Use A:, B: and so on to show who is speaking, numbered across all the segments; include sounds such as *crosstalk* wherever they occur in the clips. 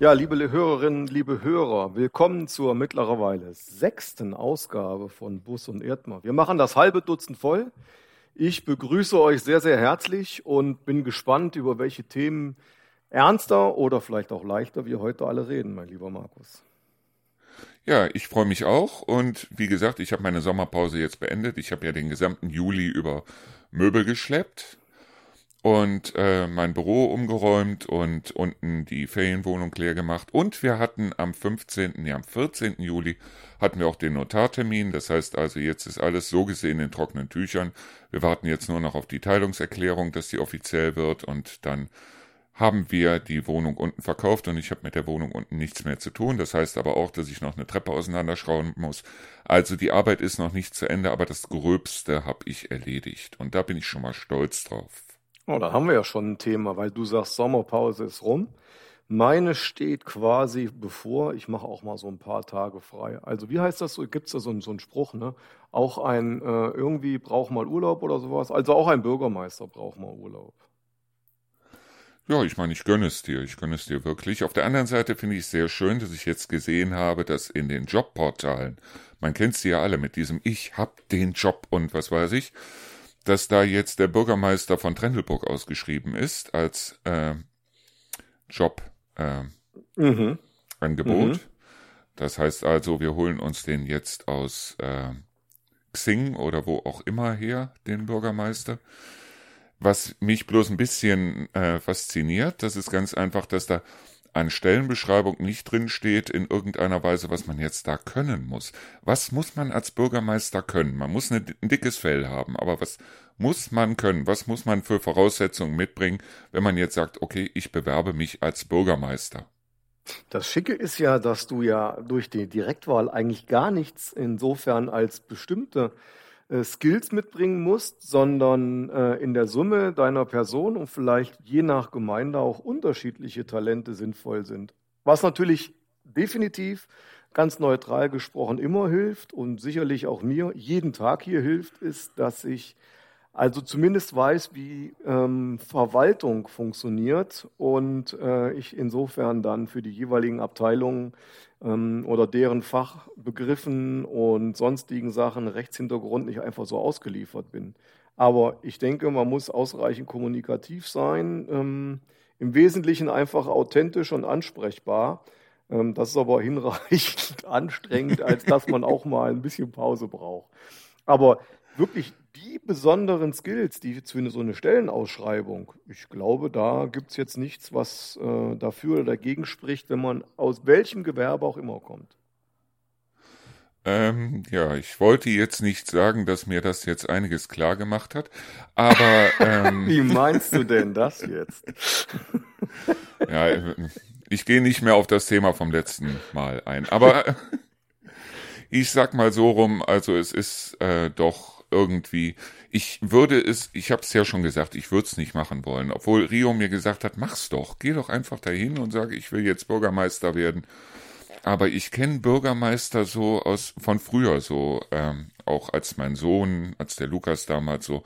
A: Ja, liebe Hörerinnen, liebe Hörer, willkommen zur mittlerweile sechsten Ausgabe von Bus und Erdmer. Wir machen das halbe Dutzend voll. Ich begrüße euch sehr, sehr herzlich und bin gespannt, über welche Themen ernster oder vielleicht auch leichter wir heute alle reden, mein lieber Markus.
B: Ja, ich freue mich auch und wie gesagt, ich habe meine Sommerpause jetzt beendet. Ich habe ja den gesamten Juli über Möbel geschleppt und äh, mein Büro umgeräumt und unten die Ferienwohnung leer gemacht. Und wir hatten am 15., nee, am 14. Juli hatten wir auch den Notartermin. Das heißt also, jetzt ist alles so gesehen in trockenen Tüchern. Wir warten jetzt nur noch auf die Teilungserklärung, dass sie offiziell wird und dann haben wir die Wohnung unten verkauft und ich habe mit der Wohnung unten nichts mehr zu tun. Das heißt aber auch, dass ich noch eine Treppe auseinanderschrauben muss. Also die Arbeit ist noch nicht zu Ende, aber das Gröbste habe ich erledigt und da bin ich schon mal stolz drauf.
A: Oh, da haben wir ja schon ein Thema, weil du sagst, Sommerpause ist rum. Meine steht quasi bevor. Ich mache auch mal so ein paar Tage frei. Also wie heißt das so? Gibt es da so, so einen Spruch, ne? Auch ein äh, irgendwie braucht mal Urlaub oder sowas. Also auch ein Bürgermeister braucht mal Urlaub.
B: Ja, ich meine, ich gönne es dir, ich gönne es dir wirklich. Auf der anderen Seite finde ich es sehr schön, dass ich jetzt gesehen habe, dass in den Jobportalen, man kennt sie ja alle mit diesem Ich hab den Job und was weiß ich, dass da jetzt der Bürgermeister von Trendelburg ausgeschrieben ist als äh, Job äh, mhm. Mhm. Das heißt also, wir holen uns den jetzt aus äh, Xing oder wo auch immer her, den Bürgermeister. Was mich bloß ein bisschen äh, fasziniert, das ist ganz einfach, dass da an Stellenbeschreibung nicht drin steht in irgendeiner Weise, was man jetzt da können muss. Was muss man als Bürgermeister können? Man muss ein dickes Fell haben, aber was muss man können? Was muss man für Voraussetzungen mitbringen, wenn man jetzt sagt, okay, ich bewerbe mich als Bürgermeister?
A: Das Schicke ist ja, dass du ja durch die Direktwahl eigentlich gar nichts insofern als bestimmte äh, Skills mitbringen musst, sondern äh, in der Summe deiner Person und vielleicht je nach Gemeinde auch unterschiedliche Talente sinnvoll sind. Was natürlich definitiv ganz neutral gesprochen immer hilft und sicherlich auch mir jeden Tag hier hilft, ist, dass ich also zumindest weiß, wie ähm, Verwaltung funktioniert und äh, ich insofern dann für die jeweiligen Abteilungen ähm, oder deren Fachbegriffen und sonstigen Sachen Rechtshintergrund nicht einfach so ausgeliefert bin. Aber ich denke, man muss ausreichend kommunikativ sein, ähm, im Wesentlichen einfach authentisch und ansprechbar. Ähm, das ist aber hinreichend *laughs* anstrengend, als dass man auch mal ein bisschen Pause braucht. Aber wirklich die besonderen Skills, die für so eine Stellenausschreibung, ich glaube, da gibt es jetzt nichts, was äh, dafür oder dagegen spricht, wenn man aus welchem Gewerbe auch immer kommt.
B: Ähm, ja, ich wollte jetzt nicht sagen, dass mir das jetzt einiges klar gemacht hat, aber. Ähm, *laughs*
A: Wie meinst du denn das jetzt? *laughs*
B: ja, ich gehe nicht mehr auf das Thema vom letzten Mal ein, aber *laughs* ich sag mal so rum, also es ist äh, doch irgendwie, ich würde es, ich habe es ja schon gesagt, ich würde es nicht machen wollen, obwohl Rio mir gesagt hat, mach's doch, geh doch einfach dahin und sage, ich will jetzt Bürgermeister werden. Aber ich kenne Bürgermeister so aus von früher, so ähm, auch als mein Sohn, als der Lukas damals so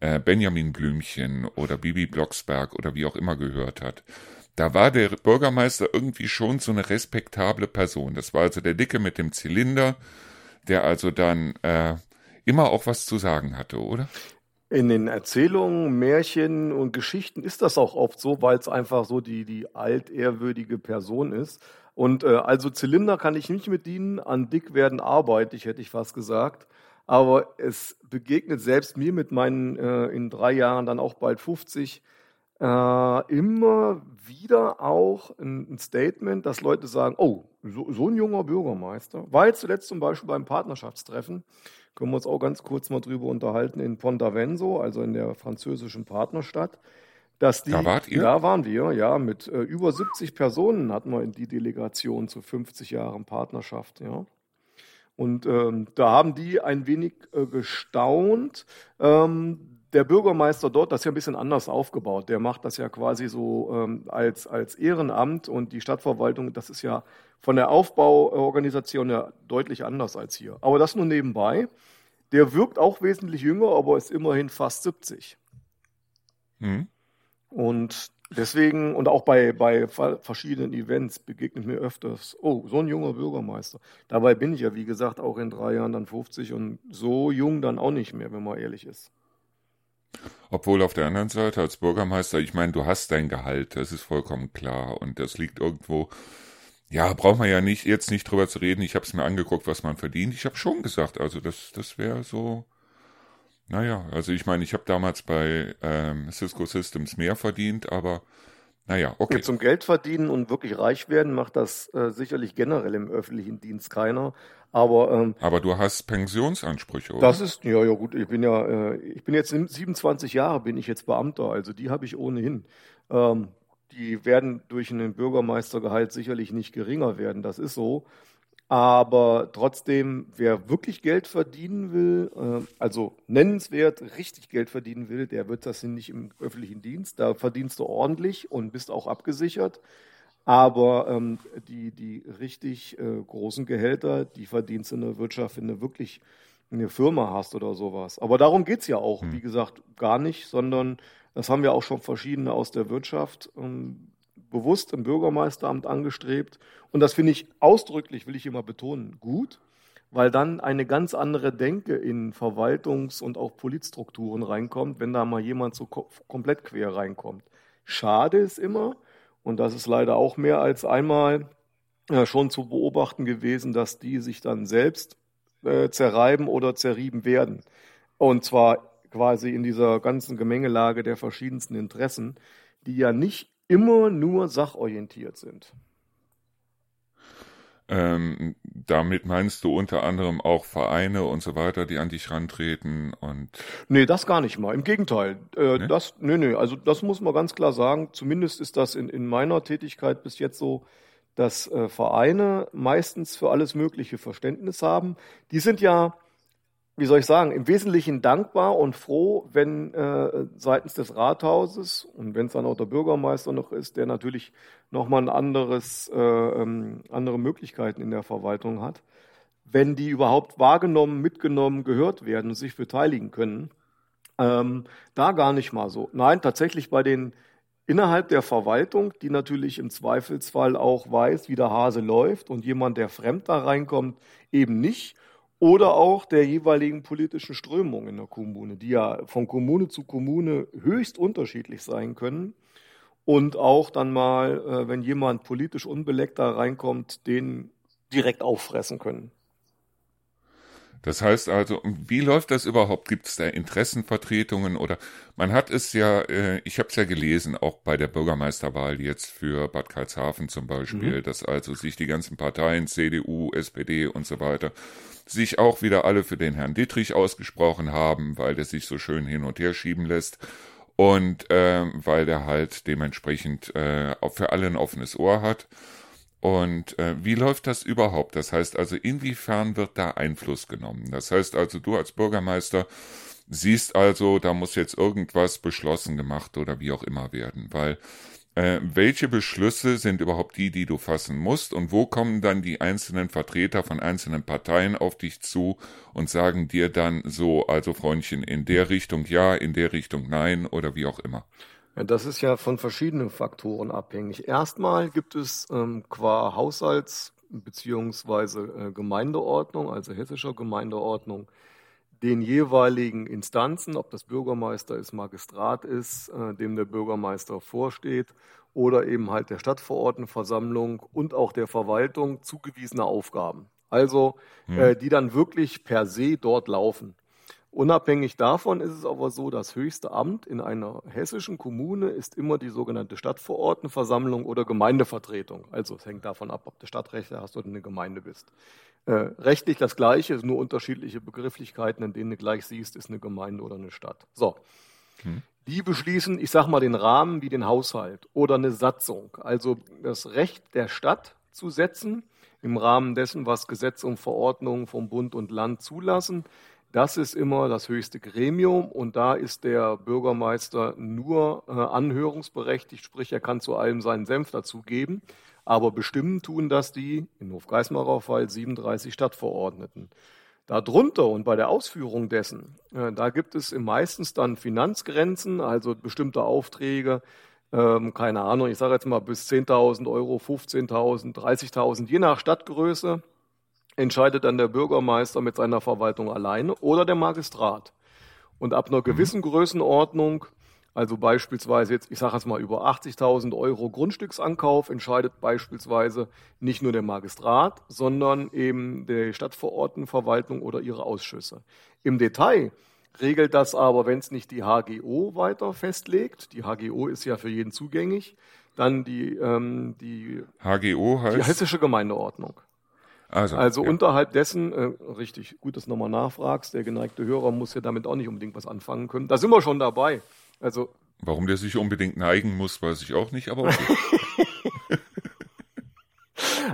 B: äh, Benjamin Blümchen oder Bibi Blocksberg oder wie auch immer gehört hat. Da war der Bürgermeister irgendwie schon so eine respektable Person. Das war also der Dicke mit dem Zylinder, der also dann äh, immer auch was zu sagen hatte, oder?
A: In den Erzählungen, Märchen und Geschichten ist das auch oft so, weil es einfach so die, die altehrwürdige Person ist. Und äh, also Zylinder kann ich nicht mit dienen, an dick werden arbeite ich, hätte ich fast gesagt. Aber es begegnet selbst mir mit meinen äh, in drei Jahren dann auch bald 50 äh, immer wieder auch ein, ein, Statement, dass Leute sagen, oh, so, so ein junger Bürgermeister. Jetzt zuletzt zum Beispiel beim Partnerschaftstreffen können wir uns auch ganz kurz mal drüber unterhalten, in Pontavenso, also in der französischen Partnerstadt. Dass die,
B: da wart ihr?
A: Da waren wir, ja, mit äh, über 70 Personen hatten wir in die Delegation zu 50 Jahren Partnerschaft, ja. Und ähm, da haben die ein wenig äh, gestaunt. Ähm, der Bürgermeister dort, das ist ja ein bisschen anders aufgebaut. Der macht das ja quasi so ähm, als, als Ehrenamt und die Stadtverwaltung, das ist ja von der Aufbauorganisation ja deutlich anders als hier. Aber das nur nebenbei. Der wirkt auch wesentlich jünger, aber ist immerhin fast 70. Mhm. Und Deswegen und auch bei, bei verschiedenen Events begegnet mir öfters, oh, so ein junger Bürgermeister. Dabei bin ich ja, wie gesagt, auch in drei Jahren dann 50 und so jung dann auch nicht mehr, wenn man ehrlich ist.
B: Obwohl auf der anderen Seite als Bürgermeister, ich meine, du hast dein Gehalt, das ist vollkommen klar und das liegt irgendwo. Ja, braucht man ja nicht jetzt nicht drüber zu reden. Ich habe es mir angeguckt, was man verdient. Ich habe schon gesagt, also das das wäre so. Naja, also ich meine, ich habe damals bei ähm, Cisco Systems mehr verdient, aber naja, okay.
A: Zum Geld verdienen und wirklich reich werden macht das äh, sicherlich generell im öffentlichen Dienst keiner. Aber, ähm,
B: aber du hast Pensionsansprüche, oder?
A: Das ist, ja, ja gut, ich bin ja, äh, ich bin jetzt 27 Jahre, bin ich jetzt Beamter, also die habe ich ohnehin. Ähm, die werden durch einen Bürgermeistergehalt sicherlich nicht geringer werden, das ist so. Aber trotzdem, wer wirklich Geld verdienen will, äh, also nennenswert richtig Geld verdienen will, der wird das nicht im öffentlichen Dienst. Da verdienst du ordentlich und bist auch abgesichert. Aber ähm, die, die richtig äh, großen Gehälter, die verdienst du in der Wirtschaft, wenn du wirklich eine Firma hast oder sowas. Aber darum geht es ja auch, hm. wie gesagt, gar nicht, sondern das haben wir auch schon verschiedene aus der Wirtschaft ähm, bewusst im Bürgermeisteramt angestrebt. Und das finde ich ausdrücklich, will ich immer betonen, gut, weil dann eine ganz andere Denke in Verwaltungs- und auch Politstrukturen reinkommt, wenn da mal jemand so komplett quer reinkommt. Schade ist immer, und das ist leider auch mehr als einmal äh, schon zu beobachten gewesen, dass die sich dann selbst äh, zerreiben oder zerrieben werden. Und zwar quasi in dieser ganzen Gemengelage der verschiedensten Interessen, die ja nicht immer nur sachorientiert sind.
B: Ähm, damit meinst du unter anderem auch Vereine und so weiter, die an dich rantreten und.
A: Nee, das gar nicht mal. Im Gegenteil. Äh, nee? Das, nee, nee, also das muss man ganz klar sagen. Zumindest ist das in, in meiner Tätigkeit bis jetzt so, dass äh, Vereine meistens für alles mögliche Verständnis haben. Die sind ja, wie soll ich sagen, im Wesentlichen dankbar und froh, wenn äh, seitens des Rathauses und wenn es dann auch der Bürgermeister noch ist, der natürlich nochmal ein anderes, äh, ähm, andere Möglichkeiten in der Verwaltung hat, wenn die überhaupt wahrgenommen, mitgenommen, gehört werden und sich beteiligen können. Ähm, da gar nicht mal so. Nein, tatsächlich bei den innerhalb der Verwaltung, die natürlich im Zweifelsfall auch weiß, wie der Hase läuft und jemand, der fremd da reinkommt, eben nicht oder auch der jeweiligen politischen Strömung in der Kommune, die ja von Kommune zu Kommune höchst unterschiedlich sein können. Und auch dann mal, äh, wenn jemand politisch unbeleckt da reinkommt, den direkt auffressen können.
B: Das heißt also, wie läuft das überhaupt? Gibt es da Interessenvertretungen oder man hat es ja, äh, ich habe es ja gelesen, auch bei der Bürgermeisterwahl jetzt für Bad Karlshafen zum Beispiel, mhm. dass also sich die ganzen Parteien, CDU, SPD und so weiter, sich auch wieder alle für den Herrn Dittrich ausgesprochen haben, weil der sich so schön hin und her schieben lässt und äh, weil der halt dementsprechend äh, auch für alle ein offenes Ohr hat. Und äh, wie läuft das überhaupt? Das heißt also, inwiefern wird da Einfluss genommen? Das heißt also, du als Bürgermeister siehst also, da muss jetzt irgendwas beschlossen gemacht oder wie auch immer werden, weil äh, welche Beschlüsse sind überhaupt die, die du fassen musst und wo kommen dann die einzelnen Vertreter von einzelnen Parteien auf dich zu und sagen dir dann so, also Freundchen, in der Richtung ja, in der Richtung nein oder wie auch immer?
A: Das ist ja von verschiedenen Faktoren abhängig. Erstmal gibt es ähm, qua Haushalts- bzw. Äh, Gemeindeordnung, also hessischer Gemeindeordnung, den jeweiligen Instanzen, ob das Bürgermeister ist, Magistrat ist, äh, dem der Bürgermeister vorsteht, oder eben halt der Stadtverordnetenversammlung und auch der Verwaltung zugewiesene Aufgaben. Also, hm. äh, die dann wirklich per se dort laufen. Unabhängig davon ist es aber so, das höchste Amt in einer hessischen Kommune ist immer die sogenannte Stadtverordnetenversammlung oder Gemeindevertretung. Also es hängt davon ab, ob du Stadtrechte hast oder eine Gemeinde bist. Äh, rechtlich das Gleiche, nur unterschiedliche Begrifflichkeiten, in denen du gleich siehst, ist eine Gemeinde oder eine Stadt. So. Hm. Die beschließen, ich sag mal, den Rahmen wie den Haushalt oder eine Satzung. Also das Recht der Stadt zu setzen im Rahmen dessen, was Gesetze und Verordnungen vom Bund und Land zulassen das ist immer das höchste Gremium und da ist der Bürgermeister nur äh, anhörungsberechtigt, sprich er kann zu allem seinen Senf dazugeben. Aber bestimmen tun das die, in Hofgeismarer Fall, 37 Stadtverordneten. Darunter und bei der Ausführung dessen, äh, da gibt es meistens dann Finanzgrenzen, also bestimmte Aufträge, ähm, keine Ahnung, ich sage jetzt mal bis 10.000 Euro, 15.000, 30.000, je nach Stadtgröße, entscheidet dann der Bürgermeister mit seiner Verwaltung alleine oder der Magistrat. Und ab einer mhm. gewissen Größenordnung, also beispielsweise jetzt, ich sage jetzt mal über 80.000 Euro Grundstücksankauf, entscheidet beispielsweise nicht nur der Magistrat, sondern eben die Stadtverordnetenverwaltung oder ihre Ausschüsse. Im Detail regelt das aber, wenn es nicht die HGO weiter festlegt, die HGO ist ja für jeden zugänglich, dann die, ähm, die,
B: HGO heißt?
A: die hessische Gemeindeordnung. Also, also ja. unterhalb dessen, äh, richtig, gut, dass du nochmal nachfragst, der geneigte Hörer muss ja damit auch nicht unbedingt was anfangen können. Da sind wir schon dabei. Also,
B: Warum der sich unbedingt neigen muss, weiß ich auch nicht, aber okay. *laughs*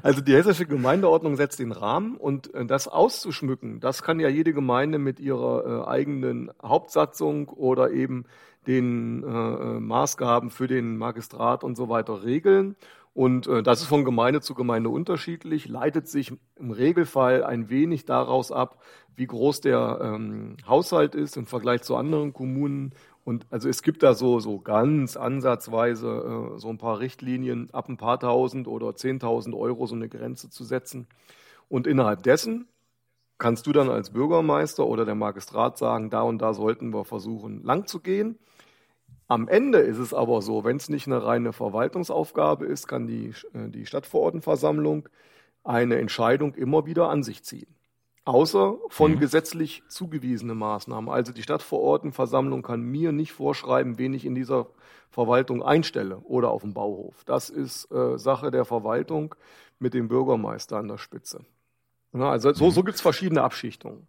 A: Also die hessische Gemeindeordnung setzt den Rahmen und äh, das auszuschmücken, das kann ja jede Gemeinde mit ihrer äh, eigenen Hauptsatzung oder eben den äh, äh, Maßgaben für den Magistrat und so weiter regeln. Und äh, das ist von Gemeinde zu Gemeinde unterschiedlich, leitet sich im Regelfall ein wenig daraus ab, wie groß der ähm, Haushalt ist im Vergleich zu anderen Kommunen und also es gibt da so, so ganz ansatzweise äh, so ein paar Richtlinien, ab ein paar tausend oder zehntausend Euro so eine Grenze zu setzen. Und innerhalb dessen kannst du dann als Bürgermeister oder der Magistrat sagen, da und da sollten wir versuchen, lang zu gehen. Am Ende ist es aber so, wenn es nicht eine reine Verwaltungsaufgabe ist, kann die, äh, die Stadtverordnetenversammlung eine Entscheidung immer wieder an sich ziehen außer von mhm. gesetzlich zugewiesenen Maßnahmen. Also die Stadtverordnetenversammlung kann mir nicht vorschreiben, wen ich in dieser Verwaltung einstelle oder auf dem Bauhof. Das ist äh, Sache der Verwaltung mit dem Bürgermeister an der Spitze. Ja, also so, so mhm. gibt es verschiedene Abschichtungen.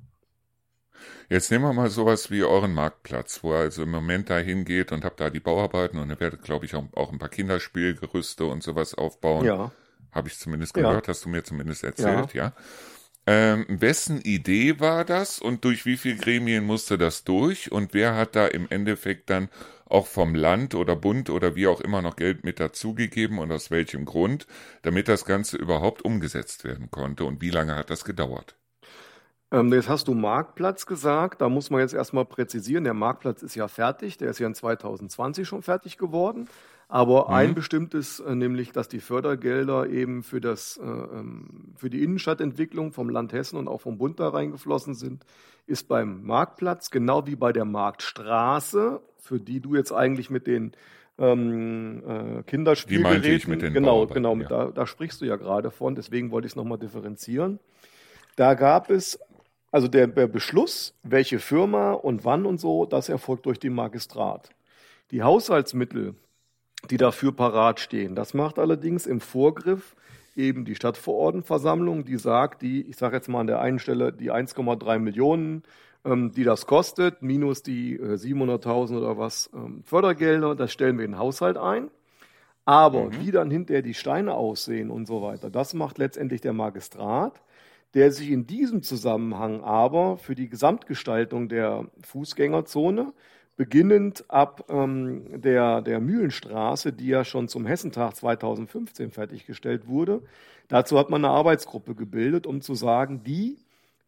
B: Jetzt nehmen wir mal sowas wie euren Marktplatz, wo ihr also im Moment da hingeht und habt da die Bauarbeiten und ihr werdet, glaube ich, auch, ein paar Kinderspielgerüste und sowas aufbauen. Ja. Habe ich zumindest gehört, ja. hast du mir zumindest erzählt, ja. ja. Ähm, wessen Idee war das und durch wie viele Gremien musste das durch und wer hat da im Endeffekt dann auch vom Land oder Bund oder wie auch immer noch Geld mit dazugegeben und aus welchem Grund, damit das Ganze überhaupt umgesetzt werden konnte und wie lange hat das gedauert?
A: Ähm, jetzt hast du Marktplatz gesagt, da muss man jetzt erstmal präzisieren, der Marktplatz ist ja fertig, der ist ja in 2020 schon fertig geworden. Aber mhm. ein bestimmtes, äh, nämlich, dass die Fördergelder eben für, das, äh, ähm, für die Innenstadtentwicklung vom Land Hessen und auch vom Bund da reingeflossen sind, ist beim Marktplatz, genau wie bei der Marktstraße, für die du jetzt eigentlich mit den ähm, äh, Kinderspielgeräten,
B: die ich mit den
A: genau, genau, ja. da, da sprichst du ja gerade von, deswegen wollte ich es nochmal differenzieren. Da gab es also der, der Beschluss, welche Firma und wann und so, das erfolgt durch den Magistrat. Die Haushaltsmittel, die dafür parat stehen. Das macht allerdings im Vorgriff eben die Stadtverordnetenversammlung, die sagt, die, ich sage jetzt mal an der einen Stelle, die 1,3 Millionen, ähm, die das kostet, minus die äh, 700.000 oder was ähm, Fördergelder, das stellen wir in den Haushalt ein. Aber mhm. wie dann hinterher die Steine aussehen und so weiter, das macht letztendlich der Magistrat, der sich in diesem Zusammenhang aber für die Gesamtgestaltung der Fußgängerzone beginnend ab ähm, der, der Mühlenstraße, die ja schon zum Hessentag 2015 fertiggestellt wurde. Dazu hat man eine Arbeitsgruppe gebildet, um zu sagen, die,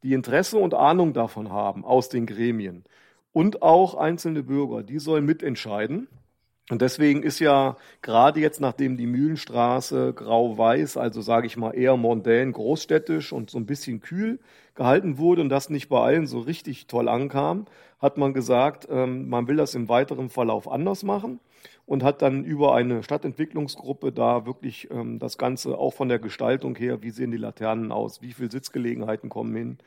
A: die Interesse und Ahnung davon haben aus den Gremien und auch einzelne Bürger, die sollen mitentscheiden. Und deswegen ist ja gerade jetzt, nachdem die Mühlenstraße grau-weiß, also sage ich mal eher mondän, großstädtisch und so ein bisschen kühl gehalten wurde und das nicht bei allen so richtig toll ankam, hat man gesagt, ähm, man will das im weiteren Verlauf anders machen und hat dann über eine Stadtentwicklungsgruppe da wirklich ähm, das Ganze auch von der Gestaltung her, wie sehen die Laternen aus, wie viele Sitzgelegenheiten kommen hin,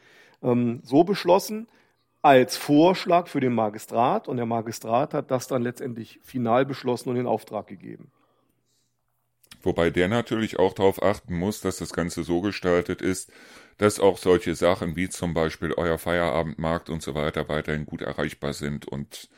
A: ähm, so beschlossen als Vorschlag für den Magistrat und der Magistrat hat das dann letztendlich final beschlossen und in Auftrag gegeben.
B: Wobei der natürlich auch darauf achten muss, dass das Ganze so gestaltet ist, dass auch solche Sachen wie zum Beispiel euer Feierabendmarkt und so weiter weiterhin gut erreichbar sind und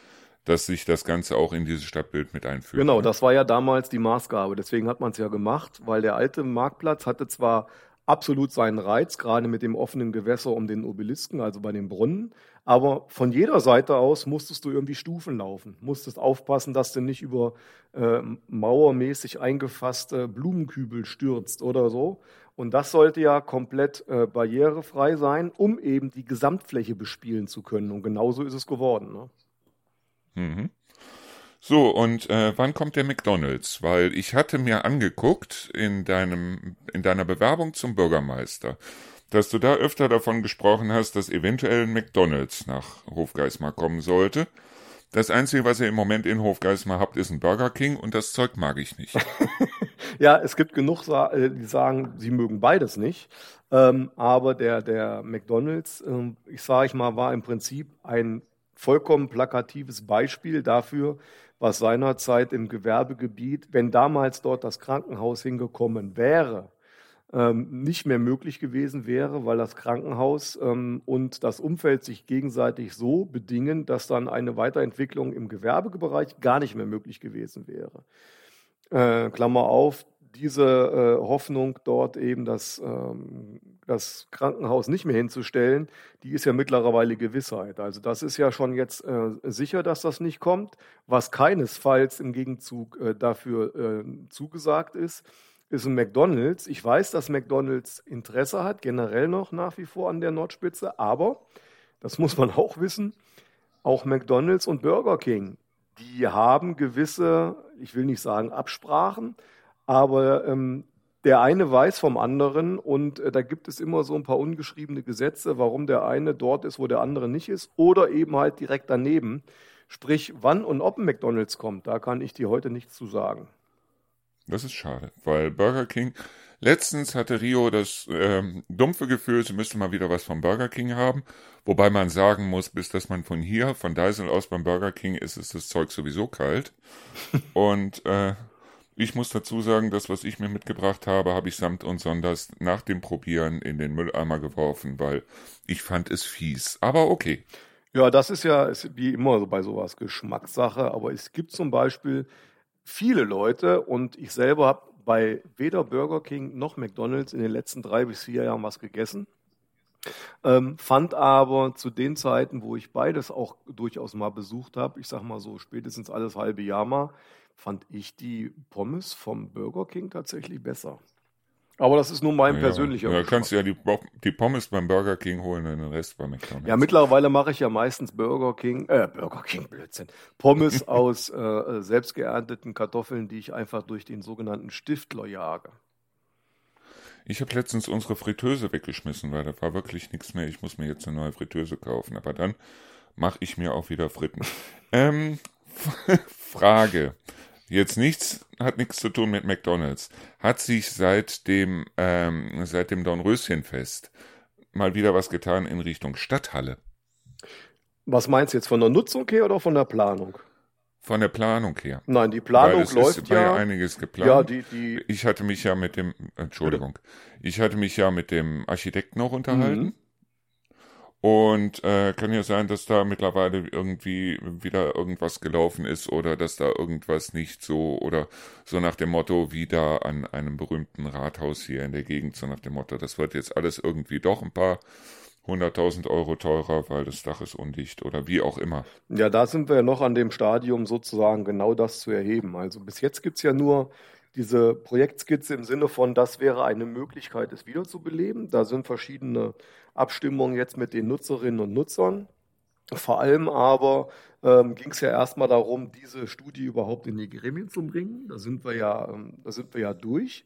B: dass sich das Ganze auch in dieses Stadtbild mit einführt.
A: Genau, das war ja damals die Maßgabe. Deswegen hat man es ja gemacht, weil der alte Marktplatz hatte zwar absolut seinen Reiz, gerade mit dem offenen Gewässer um den Obelisken, also bei den Brunnen. Aber von jeder Seite aus musstest du irgendwie Stufen laufen, musstest aufpassen, dass du nicht über äh, mauermäßig eingefasste Blumenkübel stürzt oder so. Und das sollte ja komplett äh, barrierefrei sein, um eben die Gesamtfläche bespielen zu können. Und genauso ist es geworden. Ne?
B: Mhm. So, und äh, wann kommt der McDonalds? Weil ich hatte mir angeguckt in deinem, in deiner Bewerbung zum Bürgermeister, dass du da öfter davon gesprochen hast, dass eventuell ein McDonalds nach Hofgeismar kommen sollte. Das Einzige, was ihr im Moment in Hofgeismar habt, ist ein Burger King und das Zeug mag ich nicht. *laughs*
A: ja, es gibt genug, äh, die sagen, sie mögen beides nicht. Ähm, aber der, der McDonalds, äh, ich sage ich mal, war im Prinzip ein vollkommen plakatives Beispiel dafür, was seinerzeit im Gewerbegebiet, wenn damals dort das Krankenhaus hingekommen wäre, ähm, nicht mehr möglich gewesen wäre, weil das Krankenhaus ähm, und das Umfeld sich gegenseitig so bedingen, dass dann eine Weiterentwicklung im Gewerbebereich gar nicht mehr möglich gewesen wäre. Äh, Klammer auf, diese äh, Hoffnung dort eben das, ähm, das Krankenhaus nicht mehr hinzustellen, die ist ja mittlerweile Gewissheit. Also das ist ja schon jetzt äh, sicher, dass das nicht kommt. Was keinesfalls im Gegenzug äh, dafür äh, zugesagt ist, ist ein McDonald's. Ich weiß, dass McDonald's Interesse hat, generell noch nach wie vor an der Nordspitze, aber, das muss man auch wissen, auch McDonald's und Burger King, die haben gewisse, ich will nicht sagen Absprachen, aber ähm, der eine weiß vom anderen und äh, da gibt es immer so ein paar ungeschriebene Gesetze, warum der eine dort ist, wo der andere nicht ist oder eben halt direkt daneben. Sprich, wann und ob ein McDonald's kommt, da kann ich dir heute nichts zu sagen.
B: Das ist schade, weil Burger King, letztens hatte Rio das ähm, dumpfe Gefühl, sie müsste mal wieder was vom Burger King haben, wobei man sagen muss, bis dass man von hier, von Deisel aus beim Burger King ist, ist das Zeug sowieso kalt. *laughs* und äh, ich muss dazu sagen, das, was ich mir mitgebracht habe, habe ich samt und sonders nach dem Probieren in den Mülleimer geworfen, weil ich fand es fies. Aber okay.
A: Ja, das ist ja ist wie immer bei sowas Geschmackssache. Aber es gibt zum Beispiel viele Leute und ich selber habe bei weder Burger King noch McDonald's in den letzten drei bis vier Jahren was gegessen. Ähm, fand aber zu den Zeiten, wo ich beides auch durchaus mal besucht habe, ich sag mal so spätestens alles halbe Jahr mal, fand ich die Pommes vom Burger King tatsächlich besser. Aber das ist nur mein
B: ja,
A: persönlicher
B: Ja, kannst du ja die, die, Pommes beim Burger King holen und den Rest bei McDonald's.
A: Ja, mittlerweile mache ich ja meistens Burger King, äh, Burger King, Blödsinn. Pommes *laughs* aus äh, äh, selbst geernteten Kartoffeln, die ich einfach durch den sogenannten Stiftler jage.
B: Ich habe letztens unsere Fritteuse weggeschmissen, weil da war wirklich nichts mehr. Ich muss mir jetzt eine neue Fritteuse kaufen. Aber dann mache ich mir auch wieder Fritten. *laughs* ähm, *laughs* Frage. Jetzt nichts, hat nichts zu tun mit McDonalds. Hat sich seit dem, ähm, seit dem Dornröschenfest mal wieder was getan in Richtung Stadthalle?
A: Was meinst du jetzt, von der Nutzung her oder von der Planung?
B: Von der Planung her.
A: Nein, die Planung Weil es läuft ist,
B: ja,
A: ja
B: einiges geplant. Ja, die, die ich hatte mich ja mit dem, Entschuldigung, ich hatte mich ja mit dem Architekten noch unterhalten. Mhm. Und äh, kann ja sein, dass da mittlerweile irgendwie wieder irgendwas gelaufen ist oder dass da irgendwas nicht so oder so nach dem Motto wie da an einem berühmten Rathaus hier in der Gegend, so nach dem Motto, das wird jetzt alles irgendwie doch ein paar hunderttausend Euro teurer, weil das Dach ist undicht oder wie auch immer.
A: Ja, da sind wir ja noch an dem Stadium sozusagen genau das zu erheben. Also bis jetzt gibt's ja nur diese Projektskizze im Sinne von, das wäre eine Möglichkeit, es wiederzubeleben. Da sind verschiedene Abstimmungen jetzt mit den Nutzerinnen und Nutzern. Vor allem aber ähm, ging es ja erstmal darum, diese Studie überhaupt in die Gremien zu bringen. Da sind wir ja, ähm, da sind wir ja durch.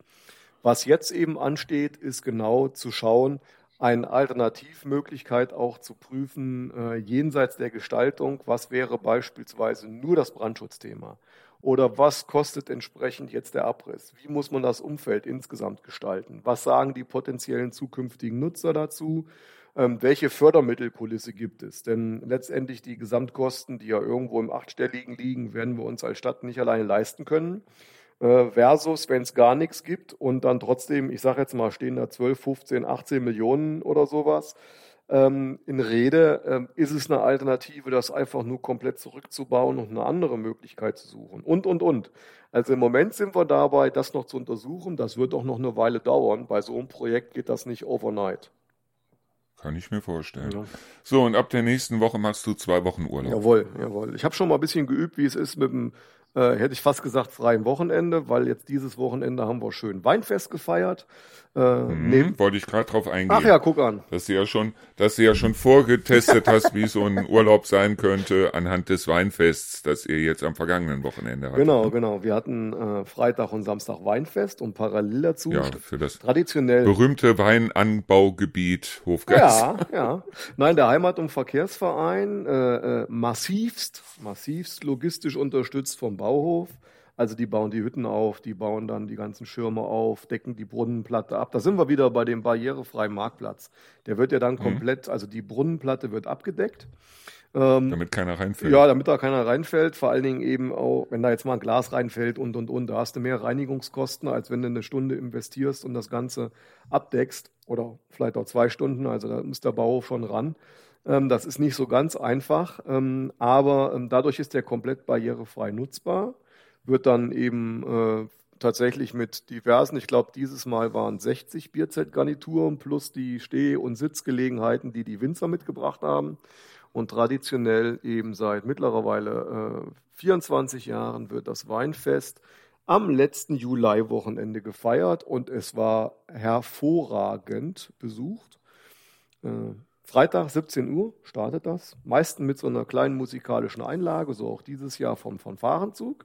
A: Was jetzt eben ansteht, ist genau zu schauen, eine Alternativmöglichkeit auch zu prüfen, äh, jenseits der Gestaltung, was wäre beispielsweise nur das Brandschutzthema oder was kostet entsprechend jetzt der Abriss? Wie muss man das Umfeld insgesamt gestalten? Was sagen die potenziellen zukünftigen Nutzer dazu? Ähm, welche Fördermittelkulisse gibt es? Denn letztendlich die Gesamtkosten, die ja irgendwo im Achtstelligen liegen, werden wir uns als Stadt nicht alleine leisten können. Äh, versus, wenn es gar nichts gibt und dann trotzdem, ich sage jetzt mal, stehen da 12, 15, 18 Millionen oder sowas ähm, in Rede, ähm, ist es eine Alternative, das einfach nur komplett zurückzubauen und eine andere Möglichkeit zu suchen. Und, und, und. Also im Moment sind wir dabei, das noch zu untersuchen. Das wird auch noch eine Weile dauern. Bei so einem Projekt geht das nicht overnight.
B: Kann ich mir vorstellen. Ja. So, und ab der nächsten Woche machst du zwei Wochen Urlaub.
A: Jawohl, jawohl. Ich habe schon mal ein bisschen geübt, wie es ist, mit dem äh, hätte ich fast gesagt, freiem Wochenende, weil jetzt dieses Wochenende haben wir schön Weinfest gefeiert.
B: Äh, hm, wollte ich gerade drauf eingehen.
A: Ach ja, guck an.
B: Dass du ja schon, dass du ja schon vorgetestet *laughs* hast, wie so ein Urlaub sein könnte anhand des Weinfests, das ihr jetzt am vergangenen Wochenende hattet.
A: Genau, genau. Wir hatten äh, Freitag und Samstag Weinfest und parallel dazu
B: ja, für das
A: traditionell
B: berühmte Weinanbaugebiet Hofgeist.
A: Ja, ja. Nein, der Heimat- und Verkehrsverein äh, äh, massivst, massivst logistisch unterstützt vom Bauhof. Also die bauen die Hütten auf, die bauen dann die ganzen Schirme auf, decken die Brunnenplatte ab. Da sind wir wieder bei dem barrierefreien Marktplatz. Der wird ja dann mhm. komplett, also die Brunnenplatte wird abgedeckt.
B: Ähm, damit keiner reinfällt.
A: Ja, damit da keiner reinfällt. Vor allen Dingen eben auch, wenn da jetzt mal ein Glas reinfällt und und und, da hast du mehr Reinigungskosten, als wenn du eine Stunde investierst und das Ganze abdeckst. Oder vielleicht auch zwei Stunden. Also da muss der Bau schon ran. Ähm, das ist nicht so ganz einfach, ähm, aber ähm, dadurch ist der komplett barrierefrei nutzbar wird dann eben äh, tatsächlich mit diversen, ich glaube, dieses Mal waren 60 Bierzeltgarnituren plus die Steh- und Sitzgelegenheiten, die die Winzer mitgebracht haben. Und traditionell eben seit mittlerweile äh, 24 Jahren wird das Weinfest am letzten Juli-Wochenende gefeiert und es war hervorragend besucht. Äh, Freitag 17 Uhr startet das, meistens mit so einer kleinen musikalischen Einlage, so auch dieses Jahr vom Fanfarenzug.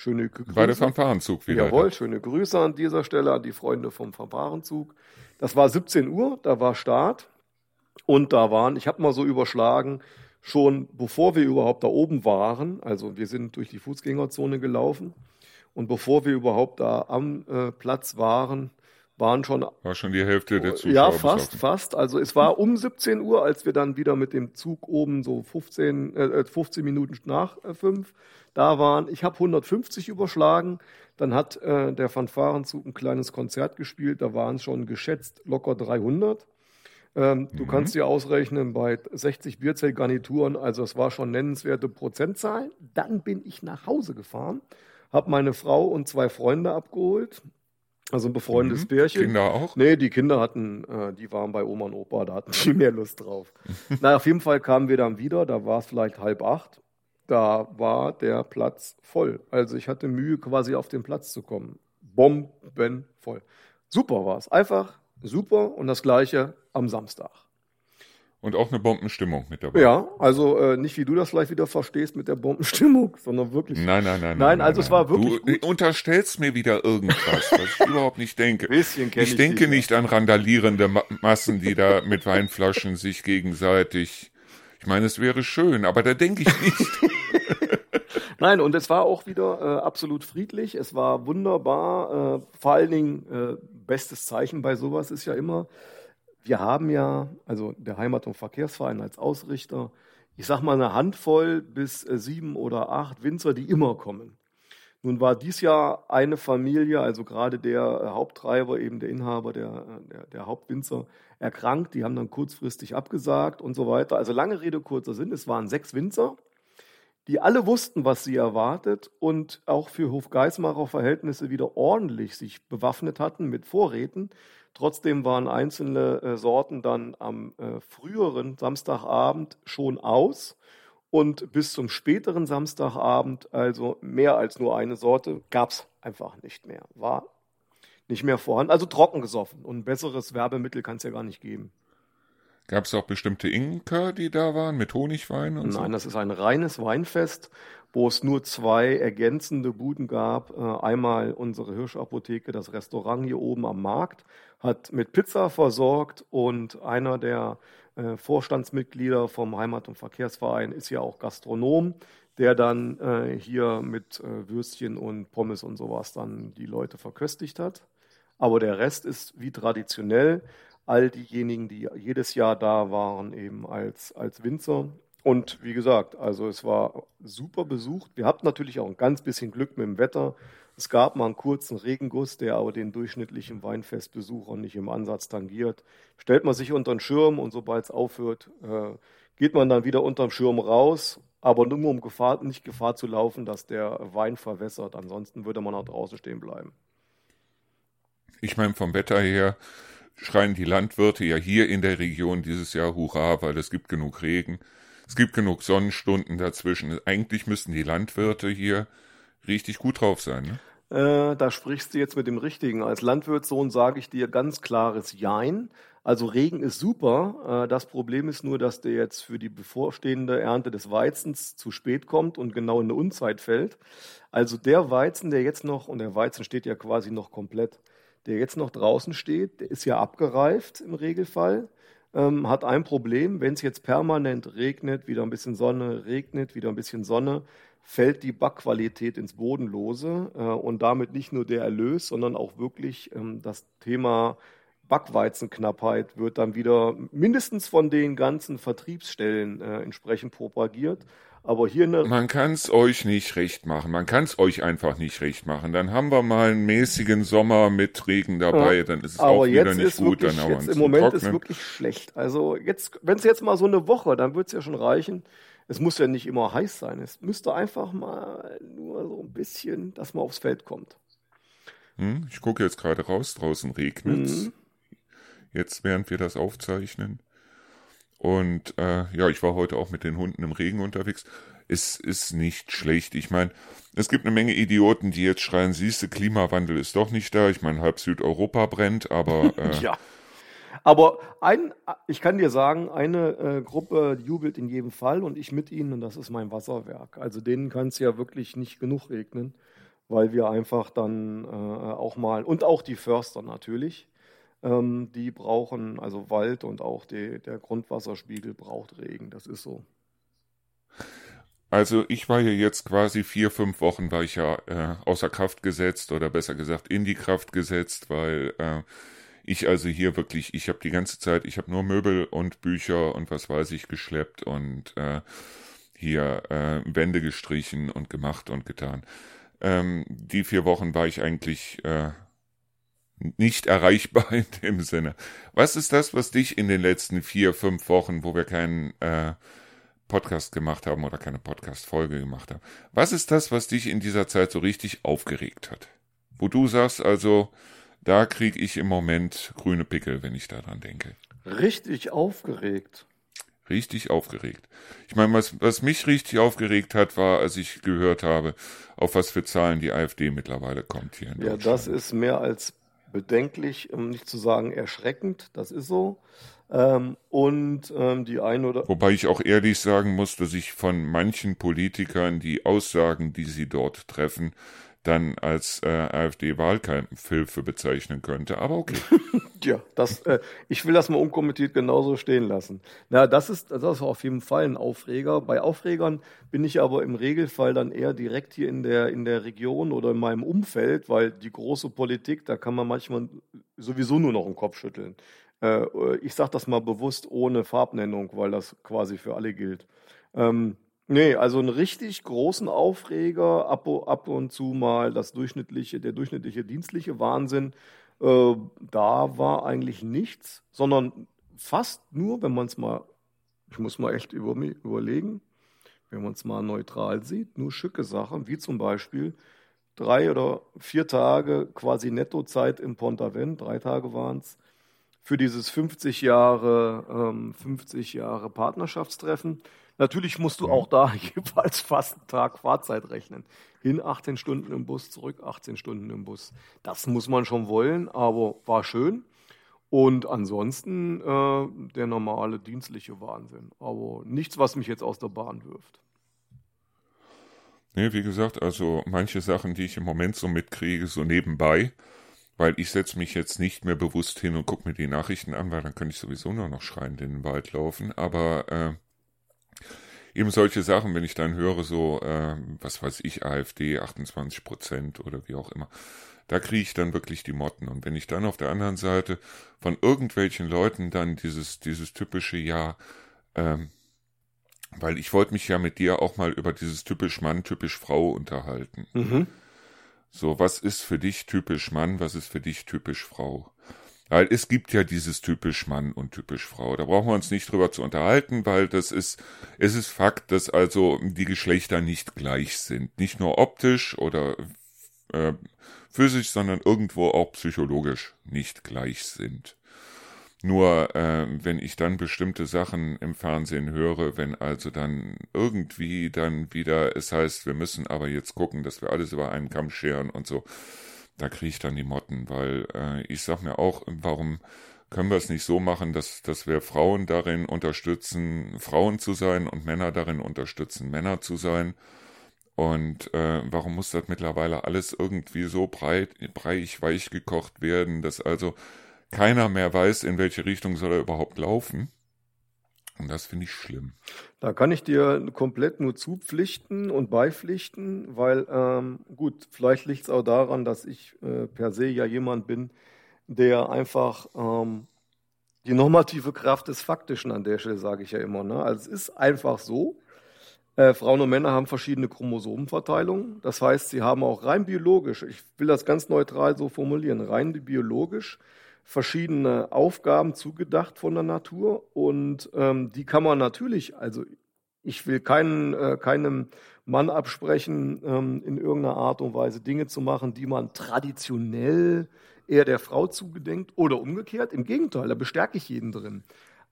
A: Schöne Grüße.
B: Bei der Fanfarenzug wieder.
A: Jawohl, schöne Grüße an dieser Stelle an die Freunde vom Fanfarenzug. Das war 17 Uhr, da war Start. Und da waren, ich habe mal so überschlagen, schon bevor wir überhaupt da oben waren, also wir sind durch die Fußgängerzone gelaufen, und bevor wir überhaupt da am äh, Platz waren, waren schon.
B: War schon die Hälfte der Zuschauer.
A: Ja, fast, fast. Also es war um 17 Uhr, als wir dann wieder mit dem Zug oben so 15, äh, 15 Minuten nach äh, 5 da waren. Ich habe 150 überschlagen. Dann hat äh, der Fanfarenzug ein kleines Konzert gespielt. Da waren es schon geschätzt locker 300. Ähm, mhm. Du kannst dir ausrechnen, bei 60 Bierzellgarnituren, also es war schon nennenswerte Prozentzahlen. Dann bin ich nach Hause gefahren, habe meine Frau und zwei Freunde abgeholt. Also ein befreundetes mhm. Pärchen.
B: Kinder auch?
A: Nee, die Kinder hatten, äh, die waren bei Oma und Opa, da hatten die *laughs* mehr Lust drauf. *laughs* Na, auf jeden Fall kamen wir dann wieder, da war es vielleicht halb acht da war der Platz voll. Also ich hatte Mühe, quasi auf den Platz zu kommen. Bombenvoll. Super war es. Einfach super und das gleiche am Samstag.
B: Und auch eine Bombenstimmung mit dabei.
A: Ja, also äh, nicht wie du das vielleicht wieder verstehst mit der Bombenstimmung, *laughs* sondern wirklich.
B: Nein, nein, nein.
A: Nein, also nein, es war wirklich.
B: Du gut. unterstellst mir wieder irgendwas, was ich *laughs* überhaupt nicht denke.
A: Bisschen
B: ich, ich denke dich, nicht ja. an randalierende Massen, die da mit Weinflaschen sich gegenseitig ich meine, es wäre schön, aber da denke ich nicht. *laughs*
A: Nein, und es war auch wieder äh, absolut friedlich. Es war wunderbar. Äh, vor allen Dingen, äh, bestes Zeichen bei sowas ist ja immer, wir haben ja, also der Heimat- und Verkehrsverein als Ausrichter, ich sag mal eine Handvoll bis äh, sieben oder acht Winzer, die immer kommen. Nun war dies Jahr eine Familie, also gerade der äh, Haupttreiber, eben der Inhaber, der, äh, der, der, Hauptwinzer, erkrankt. Die haben dann kurzfristig abgesagt und so weiter. Also lange Rede, kurzer Sinn. Es waren sechs Winzer, die alle wussten, was sie erwartet und auch für Hofgeismacher Verhältnisse wieder ordentlich sich bewaffnet hatten mit Vorräten. Trotzdem waren einzelne äh, Sorten dann am äh, früheren Samstagabend schon aus und bis zum späteren Samstagabend, also mehr als nur eine Sorte, gab es einfach nicht mehr. War nicht mehr vorhanden. Also trocken gesoffen. Und ein besseres Werbemittel kann es ja gar nicht geben.
B: Gab es auch bestimmte Inker, die da waren, mit Honigwein und
A: Nein,
B: so?
A: Nein, das ist ein reines Weinfest, wo es nur zwei ergänzende Buden gab. Äh, einmal unsere Hirschapotheke, das Restaurant hier oben am Markt, hat mit Pizza versorgt und einer der äh, Vorstandsmitglieder vom Heimat- und Verkehrsverein ist ja auch Gastronom, der dann äh, hier mit Würstchen und Pommes und sowas dann die Leute verköstigt hat. Aber der Rest ist wie traditionell all diejenigen, die jedes Jahr da waren, eben als, als Winzer. Und wie gesagt, also es war super besucht. Wir hatten natürlich auch ein ganz bisschen Glück mit dem Wetter. Es gab mal einen kurzen Regenguss, der aber den durchschnittlichen Weinfestbesucher nicht im Ansatz tangiert. Stellt man sich unter den Schirm und sobald es aufhört, äh, geht man dann wieder unter dem Schirm raus, aber nur um Gefahr, nicht Gefahr zu laufen, dass der Wein verwässert. Ansonsten würde man auch draußen stehen bleiben.
B: Ich meine, vom Wetter her schreien die Landwirte ja hier in der Region dieses Jahr Hurra, weil es gibt genug Regen. Es gibt genug Sonnenstunden dazwischen. Eigentlich müssten die Landwirte hier richtig gut drauf sein. Ne?
A: Äh, da sprichst du jetzt mit dem Richtigen. Als Landwirtssohn sage ich dir ganz klares Jein. Also Regen ist super. Äh, das Problem ist nur, dass der jetzt für die bevorstehende Ernte des Weizens zu spät kommt und genau in eine Unzeit fällt. Also der Weizen, der jetzt noch, und der Weizen steht ja quasi noch komplett, der jetzt noch draußen steht, der ist ja abgereift im Regelfall, ähm, hat ein Problem, wenn es jetzt permanent regnet, wieder ein bisschen Sonne, regnet, wieder ein bisschen Sonne, fällt die Backqualität ins Bodenlose äh, und damit nicht nur der Erlös, sondern auch wirklich ähm, das Thema Backweizenknappheit wird dann wieder mindestens von den ganzen Vertriebsstellen äh, entsprechend propagiert. Aber hier eine
B: Man kann es euch nicht recht machen. Man kann es euch einfach nicht recht machen. Dann haben wir mal einen mäßigen Sommer mit Regen dabei, ja, dann ist es auch wieder nicht gut.
A: Wirklich, dann jetzt Im Moment trocknen. ist wirklich schlecht. Also jetzt, wenn es jetzt mal so eine Woche, dann wird es ja schon reichen. Es muss ja nicht immer heiß sein. Es müsste einfach mal nur so ein bisschen, dass man aufs Feld kommt.
B: Hm, ich gucke jetzt gerade raus, draußen regnet es. Mhm. Jetzt, während wir das aufzeichnen. Und äh, ja, ich war heute auch mit den Hunden im Regen unterwegs. Es ist nicht schlecht. Ich meine, es gibt eine Menge Idioten, die jetzt schreien, siehste, Klimawandel ist doch nicht da. Ich meine, halb Südeuropa brennt, aber. *laughs*
A: Äh, ja. Aber ein, ich kann dir sagen, eine äh, Gruppe jubelt in jedem Fall und ich mit ihnen und das ist mein Wasserwerk. Also denen kann es ja wirklich nicht genug regnen, weil wir einfach dann äh, auch mal, und auch die Förster natürlich, ähm, die brauchen, also Wald und auch die, der Grundwasserspiegel braucht Regen, das ist so.
B: Also ich war ja jetzt quasi vier, fünf Wochen war ich ja äh, außer Kraft gesetzt oder besser gesagt in die Kraft gesetzt, weil äh, ich also hier wirklich, ich habe die ganze Zeit, ich habe nur Möbel und Bücher und was weiß ich geschleppt und äh, hier äh, Wände gestrichen und gemacht und getan. Ähm, die vier Wochen war ich eigentlich äh, nicht erreichbar *laughs* in dem Sinne. Was ist das, was dich in den letzten vier, fünf Wochen, wo wir keinen äh, Podcast gemacht haben oder keine Podcast-Folge gemacht haben, was ist das, was dich in dieser Zeit so richtig aufgeregt hat? Wo du sagst, also, da kriege ich im Moment grüne Pickel, wenn ich daran denke.
A: Richtig aufgeregt.
B: Richtig aufgeregt. Ich meine, was, was mich richtig aufgeregt hat, war, als ich gehört habe, auf was für Zahlen die AfD mittlerweile kommt hier in
A: Ja, das ist mehr als bedenklich, um nicht zu sagen erschreckend, das ist so. Ähm, und ähm, die ein oder
B: Wobei ich auch ehrlich sagen muss, dass ich von manchen Politikern die Aussagen, die sie dort treffen, dann als äh, AfD-Wahlkampfhilfe bezeichnen könnte. Aber okay. *laughs*
A: ja, das, äh, ich will das mal unkommentiert genauso stehen lassen. Na, das ist, das ist auf jeden Fall ein Aufreger. Bei Aufregern bin ich aber im Regelfall dann eher direkt hier in der, in der Region oder in meinem Umfeld, weil die große Politik, da kann man manchmal sowieso nur noch den Kopf schütteln. Äh, ich sage das mal bewusst ohne Farbnennung, weil das quasi für alle gilt. Ähm, Nee, also einen richtig großen Aufreger, ab, ab und zu mal das durchschnittliche, der durchschnittliche dienstliche Wahnsinn, äh, da war eigentlich nichts, sondern fast nur, wenn man es mal, ich muss mal echt über, überlegen, wenn man es mal neutral sieht, nur schicke Sachen, wie zum Beispiel drei oder vier Tage quasi Nettozeit im Pontavent, drei Tage waren es, für dieses 50 Jahre, ähm, 50 Jahre Partnerschaftstreffen. Natürlich musst du auch da *laughs* jeweils fast einen Tag Fahrzeit rechnen. Hin 18 Stunden im Bus, zurück 18 Stunden im Bus. Das muss man schon wollen, aber war schön. Und ansonsten äh, der normale dienstliche Wahnsinn. Aber nichts, was mich jetzt aus der Bahn wirft.
B: Nee, wie gesagt, also manche Sachen, die ich im Moment so mitkriege, so nebenbei, weil ich setze mich jetzt nicht mehr bewusst hin und gucke mir die Nachrichten an, weil dann könnte ich sowieso nur noch schreiend in den Wald laufen. Aber äh, eben solche Sachen, wenn ich dann höre, so, äh, was weiß ich, AfD 28 Prozent oder wie auch immer, da kriege ich dann wirklich die Motten. Und wenn ich dann auf der anderen Seite von irgendwelchen Leuten dann dieses, dieses typische Ja, ähm, weil ich wollte mich ja mit dir auch mal über dieses typisch Mann, typisch Frau unterhalten. Mhm. So, was ist für dich typisch Mann, was ist für dich typisch Frau? Weil es gibt ja dieses typisch Mann und typisch Frau. Da brauchen wir uns nicht drüber zu unterhalten, weil das ist, es ist Fakt, dass also die Geschlechter nicht gleich sind. Nicht nur optisch oder äh, physisch, sondern irgendwo auch psychologisch nicht gleich sind. Nur äh, wenn ich dann bestimmte Sachen im Fernsehen höre, wenn also dann irgendwie dann wieder es heißt, wir müssen aber jetzt gucken, dass wir alles über einen Kamm scheren und so, da kriege ich dann die Motten, weil äh, ich sag mir auch, warum können wir es nicht so machen, dass, dass wir Frauen darin unterstützen, Frauen zu sein und Männer darin unterstützen, Männer zu sein. Und äh, warum muss das mittlerweile alles irgendwie so breit, breiig, weich gekocht werden, dass also keiner mehr weiß, in welche Richtung soll er überhaupt laufen. Und das finde ich schlimm.
A: Da kann ich dir komplett nur zupflichten und beipflichten, weil ähm, gut, vielleicht liegt es auch daran, dass ich äh, per se ja jemand bin, der einfach ähm, die normative Kraft des Faktischen an der Stelle, sage ich ja immer. Ne? Also es ist einfach so, äh, Frauen und Männer haben verschiedene Chromosomenverteilungen. Das heißt, sie haben auch rein biologisch, ich will das ganz neutral so formulieren, rein biologisch verschiedene Aufgaben zugedacht von der Natur und ähm, die kann man natürlich, also ich will keinen, äh, keinem Mann absprechen, ähm, in irgendeiner Art und Weise Dinge zu machen, die man traditionell eher der Frau zugedenkt oder umgekehrt. Im Gegenteil, da bestärke ich jeden drin.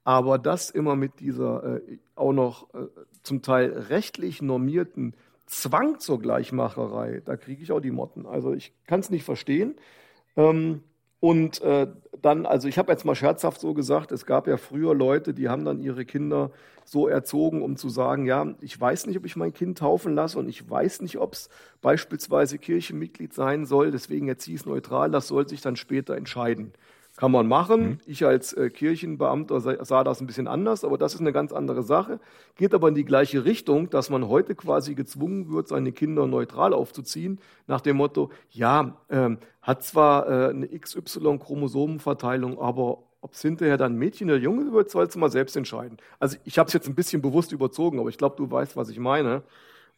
A: Aber das immer mit dieser äh, auch noch äh, zum Teil rechtlich normierten Zwang zur Gleichmacherei, da kriege ich auch die Motten. Also ich kann es nicht verstehen. Ähm, und äh, dann, also ich habe jetzt mal scherzhaft so gesagt, es gab ja früher Leute, die haben dann ihre Kinder so erzogen, um zu sagen, ja, ich weiß nicht, ob ich mein Kind taufen lasse und ich weiß nicht, ob es beispielsweise Kirchenmitglied sein soll, deswegen erziehe ich es neutral, das soll sich dann später entscheiden. Kann man machen. Mhm. Ich als äh, Kirchenbeamter sah, sah, das ein bisschen anders, aber das ist eine ganz andere Sache. Geht aber in die gleiche Richtung, dass man heute quasi gezwungen wird, seine Kinder neutral aufzuziehen, nach dem Motto, ja, ähm, hat zwar äh, eine XY-Chromosomenverteilung, aber ob es hinterher dann Mädchen oder Junge wird, sollst du mal selbst entscheiden. Also ich habe es jetzt ein bisschen bewusst überzogen, aber ich glaube, du weißt, was ich meine.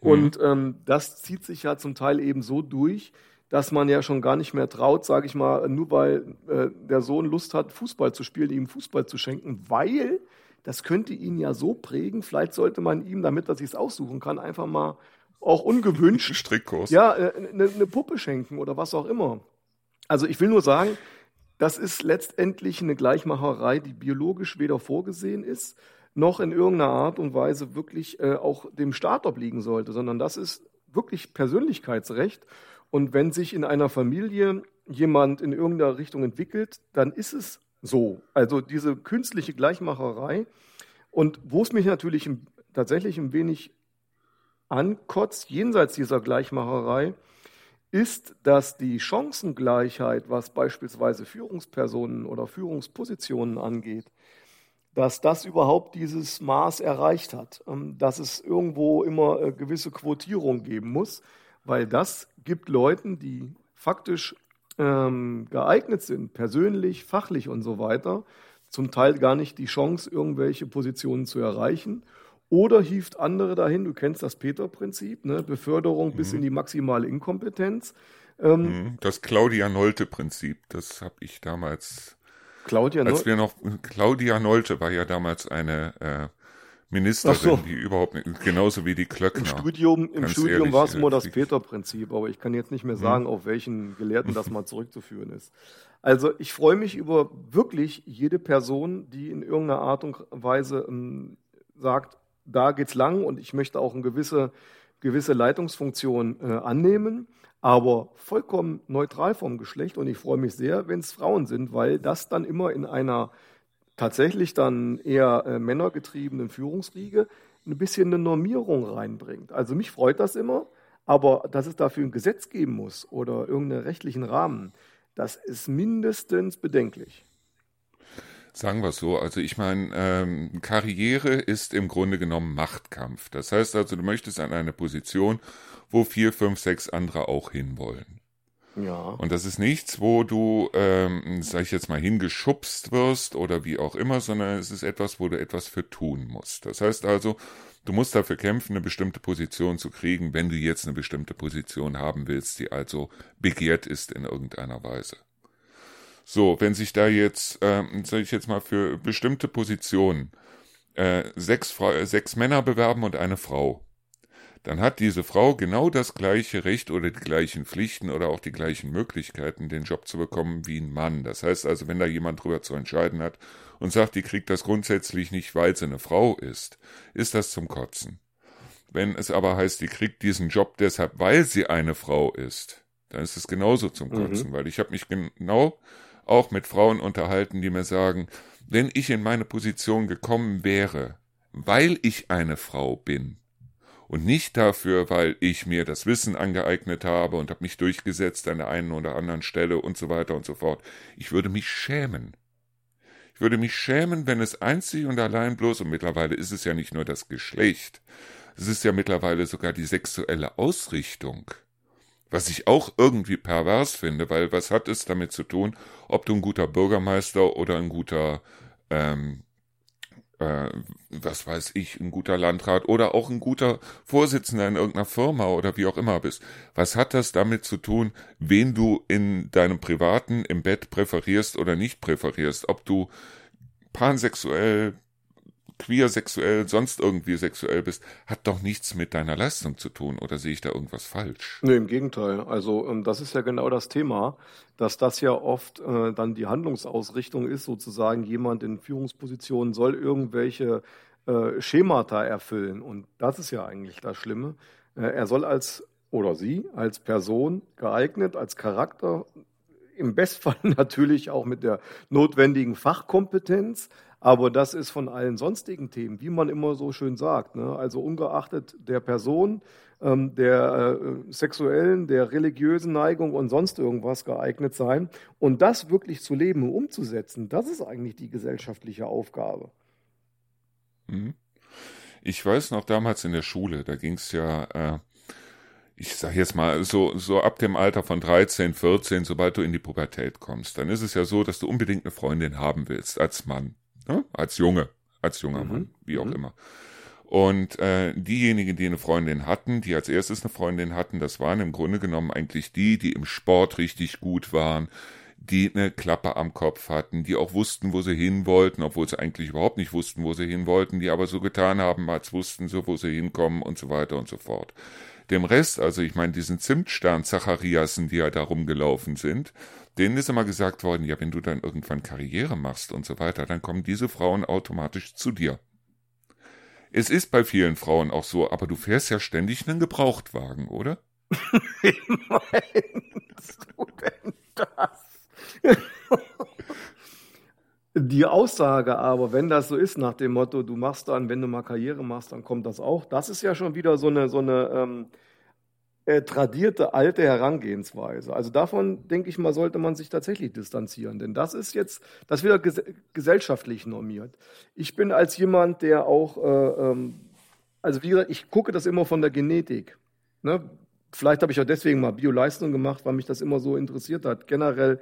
A: Mhm. Und ähm, das zieht sich ja zum Teil eben so durch, dass man ja schon gar nicht mehr traut, sage ich mal, nur weil äh, der Sohn Lust hat, Fußball zu spielen, ihm Fußball zu schenken, weil das könnte ihn ja so prägen. Vielleicht sollte man ihm, damit er sich aussuchen kann, einfach mal auch ungewünscht
B: Strickkurs.
A: Ja, eine äh, ne, ne Puppe schenken oder was auch immer. Also ich will nur sagen, das ist letztendlich eine Gleichmacherei, die biologisch weder vorgesehen ist, noch in irgendeiner Art und Weise wirklich äh, auch dem Staat obliegen sollte, sondern das ist wirklich Persönlichkeitsrecht. Und wenn sich in einer Familie jemand in irgendeiner Richtung entwickelt, dann ist es so. Also diese künstliche Gleichmacherei. Und wo es mich natürlich tatsächlich ein wenig ankotzt, jenseits dieser Gleichmacherei, ist, dass die Chancengleichheit, was beispielsweise Führungspersonen oder Führungspositionen angeht, dass das überhaupt dieses Maß erreicht hat, ähm, dass es irgendwo immer äh, gewisse Quotierung geben muss, weil das gibt Leuten, die faktisch ähm, geeignet sind, persönlich, fachlich und so weiter, zum Teil gar nicht die Chance, irgendwelche Positionen zu erreichen. Oder hieft andere dahin, du kennst das Peter-Prinzip, ne? Beförderung mhm. bis in die maximale Inkompetenz.
B: Ähm, mhm. das Claudia-Nolte-Prinzip, das habe ich damals. Claudia Nolte? Als wir noch, Claudia Nolte war ja damals eine äh, Ministerin, so. die überhaupt nicht, genauso wie die Klöckner.
A: Im Studium, im Studium war es immer das Peter-Prinzip, aber ich kann jetzt nicht mehr hm. sagen, hm. auf welchen Gelehrten das mal zurückzuführen ist. Also ich freue mich über wirklich jede Person, die in irgendeiner Art und Weise ähm, sagt, da geht's lang und ich möchte auch eine gewisse, gewisse Leitungsfunktion äh, annehmen, aber vollkommen neutral vom Geschlecht und ich freue mich sehr, wenn es Frauen sind, weil das dann immer in einer tatsächlich dann eher äh, männergetriebenen Führungsriege ein bisschen eine Normierung reinbringt. Also mich freut das immer, aber dass es dafür ein Gesetz geben muss oder irgendeinen rechtlichen Rahmen, das ist mindestens bedenklich.
B: Sagen wir es so, also ich meine, ähm, Karriere ist im Grunde genommen Machtkampf. Das heißt also, du möchtest an eine Position, wo vier, fünf, sechs andere auch hinwollen. Ja. Und das ist nichts, wo du, ähm, sag ich jetzt mal, hingeschubst wirst oder wie auch immer, sondern es ist etwas, wo du etwas für tun musst. Das heißt also, du musst dafür kämpfen, eine bestimmte Position zu kriegen, wenn du jetzt eine bestimmte Position haben willst, die also begehrt ist in irgendeiner Weise. So, wenn sich da jetzt, ähm, sag ich jetzt mal, für bestimmte Positionen äh, sechs, Fra sechs Männer bewerben und eine Frau, dann hat diese Frau genau das gleiche Recht oder die gleichen Pflichten oder auch die gleichen Möglichkeiten, den Job zu bekommen wie ein Mann. Das heißt also, wenn da jemand drüber zu entscheiden hat und sagt, die kriegt das grundsätzlich nicht, weil sie eine Frau ist, ist das zum Kotzen. Wenn es aber heißt, die kriegt diesen Job deshalb, weil sie eine Frau ist, dann ist es genauso zum mhm. Kotzen, mhm. weil ich habe mich genau auch mit Frauen unterhalten, die mir sagen, wenn ich in meine Position gekommen wäre, weil ich eine Frau bin, und nicht dafür, weil ich mir das Wissen angeeignet habe und habe mich durchgesetzt an der einen oder anderen Stelle und so weiter und so fort. Ich würde mich schämen. Ich würde mich schämen, wenn es einzig und allein bloß, und mittlerweile ist es ja nicht nur das Geschlecht, es ist ja mittlerweile sogar die sexuelle Ausrichtung. Was ich auch irgendwie pervers finde, weil was hat es damit zu tun, ob du ein guter Bürgermeister oder ein guter ähm, äh, was weiß ich, ein guter Landrat oder auch ein guter Vorsitzender in irgendeiner Firma oder wie auch immer bist. Was hat das damit zu tun, wen du in deinem privaten im Bett präferierst oder nicht präferierst? Ob du pansexuell, queer sexuell, sonst irgendwie sexuell bist, hat doch nichts mit deiner Leistung zu tun. Oder sehe ich da irgendwas falsch?
A: Nee, im Gegenteil. Also ähm, das ist ja genau das Thema, dass das ja oft äh, dann die Handlungsausrichtung ist, sozusagen jemand in Führungspositionen soll irgendwelche äh, Schemata erfüllen. Und das ist ja eigentlich das Schlimme. Äh, er soll als oder sie als Person geeignet, als Charakter, im Bestfall *laughs* natürlich auch mit der notwendigen Fachkompetenz, aber das ist von allen sonstigen Themen, wie man immer so schön sagt, ne? also ungeachtet der Person, ähm, der äh, sexuellen, der religiösen Neigung und sonst irgendwas geeignet sein. Und das wirklich zu leben und umzusetzen, das ist eigentlich die gesellschaftliche Aufgabe.
B: Mhm. Ich weiß noch damals in der Schule, da ging es ja, äh, ich sage jetzt mal, so, so ab dem Alter von 13, 14, sobald du in die Pubertät kommst, dann ist es ja so, dass du unbedingt eine Freundin haben willst als Mann. Ne? Als Junge, als junger mhm. Mann, wie auch mhm. immer. Und äh, diejenigen, die eine Freundin hatten, die als erstes eine Freundin hatten, das waren im Grunde genommen eigentlich die, die im Sport richtig gut waren, die eine Klappe am Kopf hatten, die auch wussten, wo sie hin wollten, obwohl sie eigentlich überhaupt nicht wussten, wo sie hin wollten, die aber so getan haben, als wussten sie, wo sie hinkommen und so weiter und so fort. Dem Rest, also ich meine, diesen Zimtstern Zachariasen, die ja da rumgelaufen sind, denen ist immer gesagt worden, ja, wenn du dann irgendwann Karriere machst und so weiter, dann kommen diese Frauen automatisch zu dir. Es ist bei vielen Frauen auch so, aber du fährst ja ständig einen Gebrauchtwagen, oder? *laughs*
A: Wie meinst du denn das? *laughs* Die Aussage aber, wenn das so ist, nach dem Motto, du machst dann, wenn du mal Karriere machst, dann kommt das auch, das ist ja schon wieder so eine, so eine ähm, äh, tradierte alte Herangehensweise. Also davon, denke ich mal, sollte man sich tatsächlich distanzieren, denn das ist jetzt, das wird ges gesellschaftlich normiert. Ich bin als jemand, der auch, äh, ähm, also wie gesagt, ich gucke das immer von der Genetik. Ne? Vielleicht habe ich auch deswegen mal Bioleistung gemacht, weil mich das immer so interessiert hat. Generell,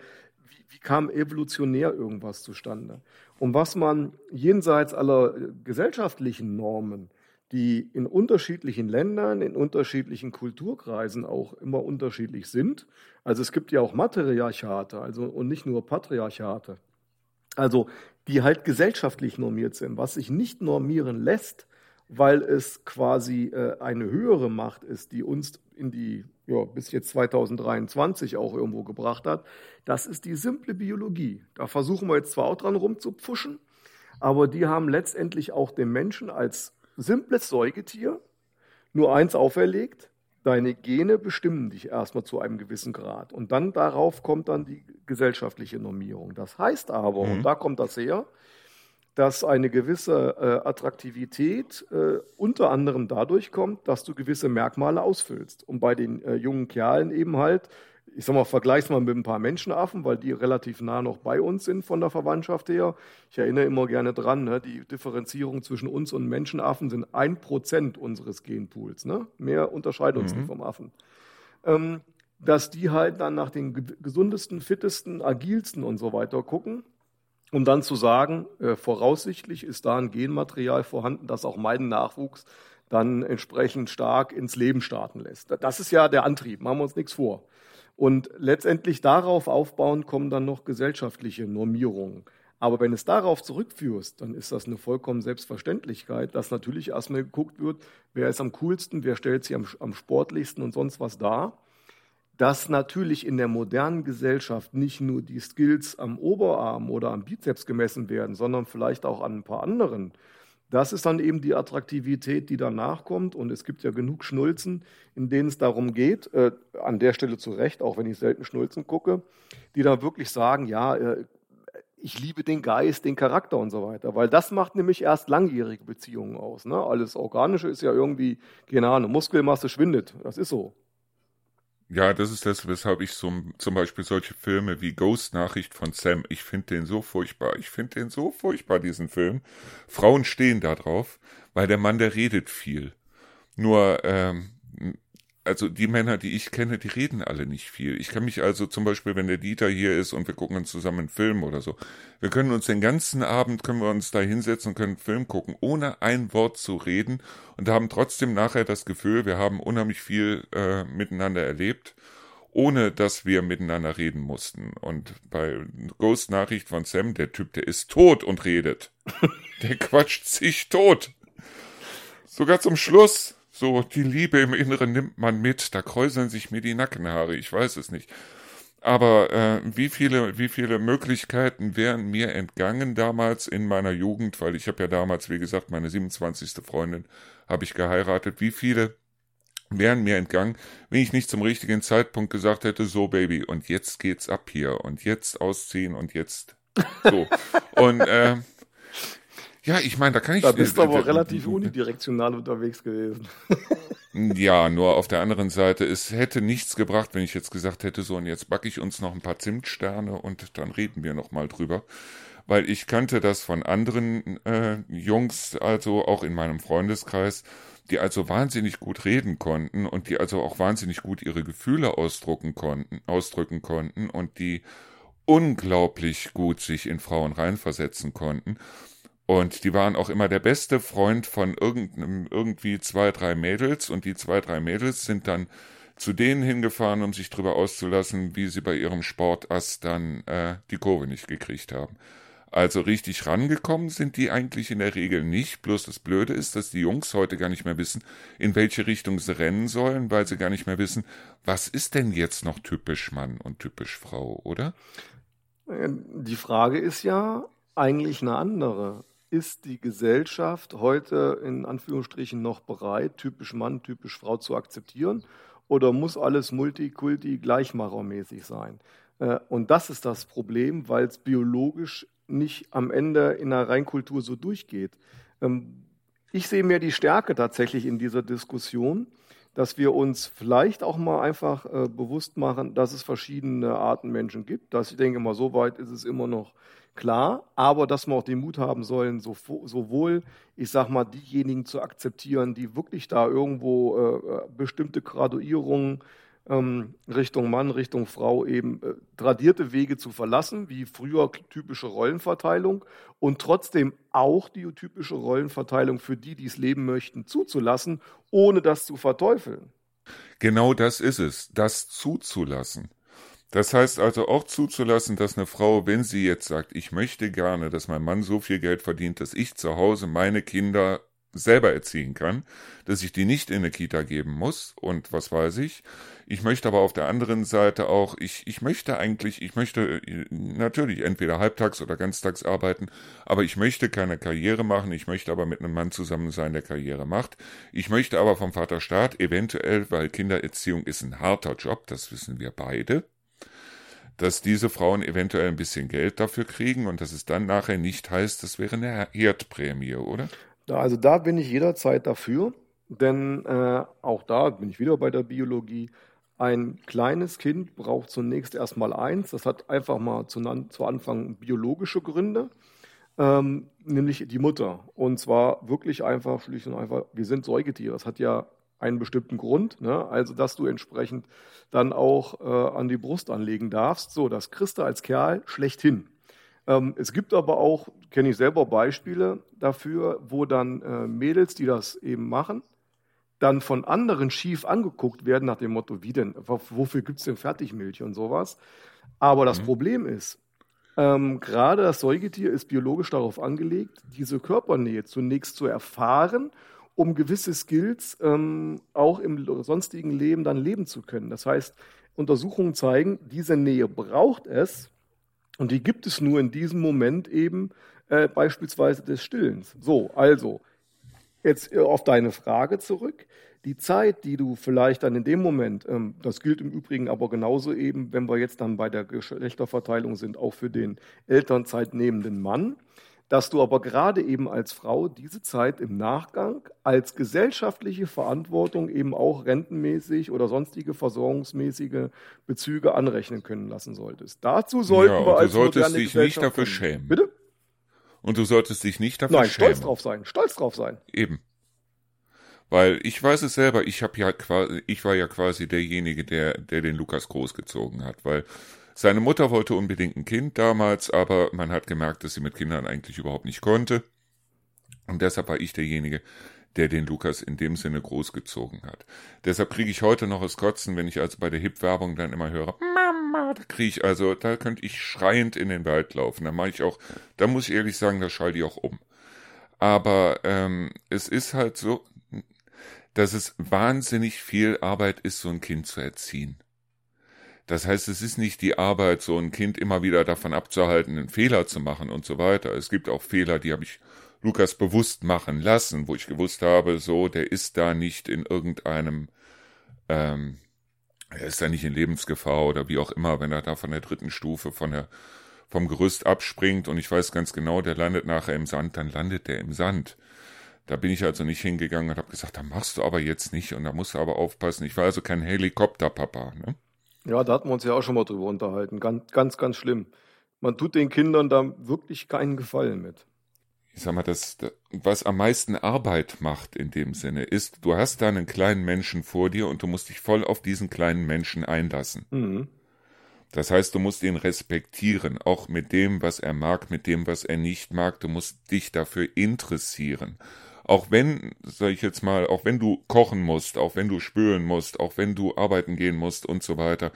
A: wie, wie kam evolutionär irgendwas zustande? Und was man jenseits aller äh, gesellschaftlichen Normen die in unterschiedlichen Ländern, in unterschiedlichen Kulturkreisen auch immer unterschiedlich sind. Also es gibt ja auch Matriarchate, also und nicht nur Patriarchate. Also die halt gesellschaftlich normiert sind, was sich nicht normieren lässt, weil es quasi äh, eine höhere Macht ist, die uns in die ja, bis jetzt 2023 auch irgendwo gebracht hat. Das ist die simple Biologie. Da versuchen wir jetzt zwar auch dran rumzupfuschen, aber die haben letztendlich auch den Menschen als simples Säugetier, nur eins auferlegt, deine Gene bestimmen dich erstmal zu einem gewissen Grad. Und dann darauf kommt dann die gesellschaftliche Normierung. Das heißt aber, mhm. und da kommt das her, dass eine gewisse äh, Attraktivität äh, unter anderem dadurch kommt, dass du gewisse Merkmale ausfüllst. Und bei den äh, jungen Kerlen eben halt ich sag mal, vergleich's mal mit ein paar Menschenaffen, weil die relativ nah noch bei uns sind von der Verwandtschaft her. Ich erinnere immer gerne dran, ne, die Differenzierung zwischen uns und Menschenaffen sind ein Prozent unseres Genpools. Ne? Mehr unterscheidet uns mhm. nicht vom Affen. Ähm, dass die halt dann nach den gesundesten, fittesten, agilsten und so weiter gucken, um dann zu sagen, äh, voraussichtlich ist da ein Genmaterial vorhanden, das auch meinen Nachwuchs dann entsprechend stark ins Leben starten lässt. Das ist ja der Antrieb, machen wir uns nichts vor. Und letztendlich darauf aufbauen kommen dann noch gesellschaftliche Normierungen. Aber wenn es darauf zurückführst, dann ist das eine vollkommen Selbstverständlichkeit, dass natürlich erstmal geguckt wird, wer ist am coolsten, wer stellt sich am, am sportlichsten und sonst was dar. Dass natürlich in der modernen Gesellschaft nicht nur die Skills am Oberarm oder am Bizeps gemessen werden, sondern vielleicht auch an ein paar anderen. Das ist dann eben die Attraktivität, die danach kommt. Und es gibt ja genug Schnulzen, in denen es darum geht, äh, an der Stelle zu Recht, auch wenn ich selten Schnulzen gucke, die dann wirklich sagen, ja, äh, ich liebe den Geist, den Charakter und so weiter. Weil das macht nämlich erst langjährige Beziehungen aus. Ne? Alles Organische ist ja irgendwie, keine Ahnung, Muskelmasse schwindet. Das ist so.
B: Ja, das ist das, weshalb ich so, zum Beispiel solche Filme wie Ghost Nachricht von Sam, ich finde den so furchtbar. Ich finde den so furchtbar, diesen Film. Frauen stehen da drauf, weil der Mann, der redet viel. Nur, ähm, also die Männer, die ich kenne, die reden alle nicht viel. Ich kann mich also zum Beispiel, wenn der Dieter hier ist und wir gucken uns zusammen einen Film oder so, wir können uns den ganzen Abend, können wir uns da hinsetzen und können einen Film gucken, ohne ein Wort zu reden und haben trotzdem nachher das Gefühl, wir haben unheimlich viel äh, miteinander erlebt, ohne dass wir miteinander reden mussten. Und bei Ghost Nachricht von Sam, der Typ, der ist tot und redet. *laughs* der quatscht sich tot. Sogar zum Schluss so, die Liebe im Inneren nimmt man mit, da kräuseln sich mir die Nackenhaare, ich weiß es nicht. Aber äh, wie viele, wie viele Möglichkeiten wären mir entgangen damals in meiner Jugend, weil ich habe ja damals, wie gesagt, meine 27. Freundin habe ich geheiratet. Wie viele wären mir entgangen, wenn ich nicht zum richtigen Zeitpunkt gesagt hätte, so Baby, und jetzt geht's ab hier und jetzt ausziehen und jetzt *laughs* so. und äh, ja, ich meine, da kann ich.
A: Da bist du aber relativ unidirektional unterwegs gewesen. *laughs*
B: ja, nur auf der anderen Seite, es hätte nichts gebracht, wenn ich jetzt gesagt hätte, so und jetzt backe ich uns noch ein paar Zimtsterne und dann reden wir noch mal drüber. Weil ich kannte das von anderen äh, Jungs, also auch in meinem Freundeskreis, die also wahnsinnig gut reden konnten und die also auch wahnsinnig gut ihre Gefühle ausdrucken konnten, ausdrücken konnten und die unglaublich gut sich in Frauen reinversetzen konnten. Und die waren auch immer der beste Freund von irgendeinem, irgendwie zwei, drei Mädels. Und die zwei, drei Mädels sind dann zu denen hingefahren, um sich drüber auszulassen, wie sie bei ihrem Sportass dann äh, die Kurve nicht gekriegt haben. Also richtig rangekommen sind die eigentlich in der Regel nicht. Bloß das Blöde ist, dass die Jungs heute gar nicht mehr wissen, in welche Richtung sie rennen sollen, weil sie gar nicht mehr wissen, was ist denn jetzt noch typisch Mann und typisch Frau, oder?
A: Äh, die Frage ist ja eigentlich eine andere ist die Gesellschaft heute in Anführungsstrichen noch bereit, typisch Mann, typisch Frau zu akzeptieren? Oder muss alles multikulti gleichmachermäßig sein? Äh, und das ist das Problem, weil es biologisch nicht am Ende in der Reinkultur so durchgeht. Ähm, ich sehe mir die Stärke tatsächlich in dieser Diskussion, dass wir uns vielleicht auch mal einfach äh, bewusst machen, dass es verschiedene Arten Menschen gibt. Dass ich denke mal, so weit ist es immer noch klar, aber dass wir auch den Mut haben sollen, so, sowohl, ich sag mal, diejenigen zu akzeptieren, die wirklich da irgendwo äh, äh, bestimmte Graduierungen ähm, Richtung Mann, Richtung Frau eben äh, tradierte Wege zu verlassen, wie früher typische Rollenverteilung und trotzdem auch die typische Rollenverteilung für die, die es leben möchten, zuzulassen, ohne das zu verteufeln.
B: Genau das ist es, das zuzulassen. Das heißt also auch zuzulassen, dass eine Frau, wenn sie jetzt sagt, ich möchte gerne, dass mein Mann so viel Geld verdient, dass ich zu Hause meine Kinder selber erziehen kann, dass ich die nicht in eine Kita geben muss und was weiß ich. Ich möchte aber auf der anderen Seite auch, ich, ich möchte eigentlich, ich möchte natürlich entweder halbtags oder ganztags arbeiten, aber ich möchte keine Karriere machen, ich möchte aber mit einem Mann zusammen sein, der Karriere macht. Ich möchte aber vom Vaterstaat eventuell, weil Kindererziehung ist ein harter Job, das wissen wir beide, dass diese Frauen eventuell ein bisschen Geld dafür kriegen und dass es dann nachher nicht heißt, das wäre eine Herdprämie, oder?
A: Also da bin ich jederzeit dafür, denn äh, auch da bin ich wieder bei der Biologie. Ein kleines Kind braucht zunächst erstmal eins. Das hat einfach mal zu, zu Anfang biologische Gründe, ähm, nämlich die Mutter. Und zwar wirklich einfach, schlicht und einfach, wir sind Säugetiere. Das hat ja einen bestimmten Grund, ne? also dass du entsprechend dann auch äh, an die Brust anlegen darfst. So, das kriegst du als Kerl schlechthin. Ähm, es gibt aber auch, kenne ich selber Beispiele dafür, wo dann äh, Mädels, die das eben machen, dann von anderen schief angeguckt werden nach dem Motto, wie denn, wofür gibt es denn Fertigmilch und sowas. Aber das mhm. Problem ist, ähm, gerade das Säugetier ist biologisch darauf angelegt, diese Körpernähe zunächst zu erfahren, um gewisse Skills ähm, auch im sonstigen Leben dann leben zu können. Das heißt, Untersuchungen zeigen, diese Nähe braucht es und die gibt es nur in diesem Moment eben äh, beispielsweise des Stillens. So, also jetzt äh, auf deine Frage zurück die Zeit, die du vielleicht dann in dem Moment, ähm, das gilt im Übrigen aber genauso eben, wenn wir jetzt dann bei der Geschlechterverteilung sind, auch für den Elternzeitnehmenden Mann, dass du aber gerade eben als Frau diese Zeit im Nachgang als gesellschaftliche Verantwortung eben auch rentenmäßig oder sonstige versorgungsmäßige Bezüge anrechnen können lassen solltest. Dazu sollten ja, wir als
B: du solltest dich nicht dafür schämen.
A: Bitte?
B: Und du solltest dich nicht dafür
A: Nein,
B: schämen.
A: stolz drauf sein, stolz drauf sein.
B: Eben. Weil ich weiß es selber, ich habe ja quasi, ich war ja quasi derjenige, der, der den Lukas großgezogen hat, weil seine Mutter wollte unbedingt ein Kind damals, aber man hat gemerkt, dass sie mit Kindern eigentlich überhaupt nicht konnte. Und deshalb war ich derjenige, der den Lukas in dem Sinne großgezogen hat. Deshalb kriege ich heute noch das Kotzen, wenn ich also bei der Hip-Werbung dann immer höre, Mama, da kriege ich also, da könnte ich schreiend in den Wald laufen. Da mache ich auch, da muss ich ehrlich sagen, da schalte ich auch um. Aber ähm, es ist halt so, dass es wahnsinnig viel Arbeit ist, so ein Kind zu erziehen. Das heißt, es ist nicht die Arbeit, so ein Kind immer wieder davon abzuhalten, einen Fehler zu machen und so weiter. Es gibt auch Fehler, die habe ich Lukas bewusst machen lassen, wo ich gewusst habe, so, der ist da nicht in irgendeinem, ähm, er ist da nicht in Lebensgefahr oder wie auch immer, wenn er da von der dritten Stufe von der, vom Gerüst abspringt und ich weiß ganz genau, der landet nachher im Sand, dann landet der im Sand. Da bin ich also nicht hingegangen und habe gesagt, da machst du aber jetzt nicht und da musst du aber aufpassen. Ich war also kein Helikopterpapa. Ne?
A: Ja, da hatten wir uns ja auch schon mal drüber unterhalten. Ganz, ganz, ganz schlimm. Man tut den Kindern da wirklich keinen Gefallen mit.
B: Ich sag mal, das, was am meisten Arbeit macht in dem Sinne, ist, du hast da einen kleinen Menschen vor dir und du musst dich voll auf diesen kleinen Menschen einlassen. Mhm. Das heißt, du musst ihn respektieren, auch mit dem, was er mag, mit dem, was er nicht mag. Du musst dich dafür interessieren auch wenn, sag ich jetzt mal, auch wenn du kochen musst, auch wenn du spülen musst, auch wenn du arbeiten gehen musst und so weiter,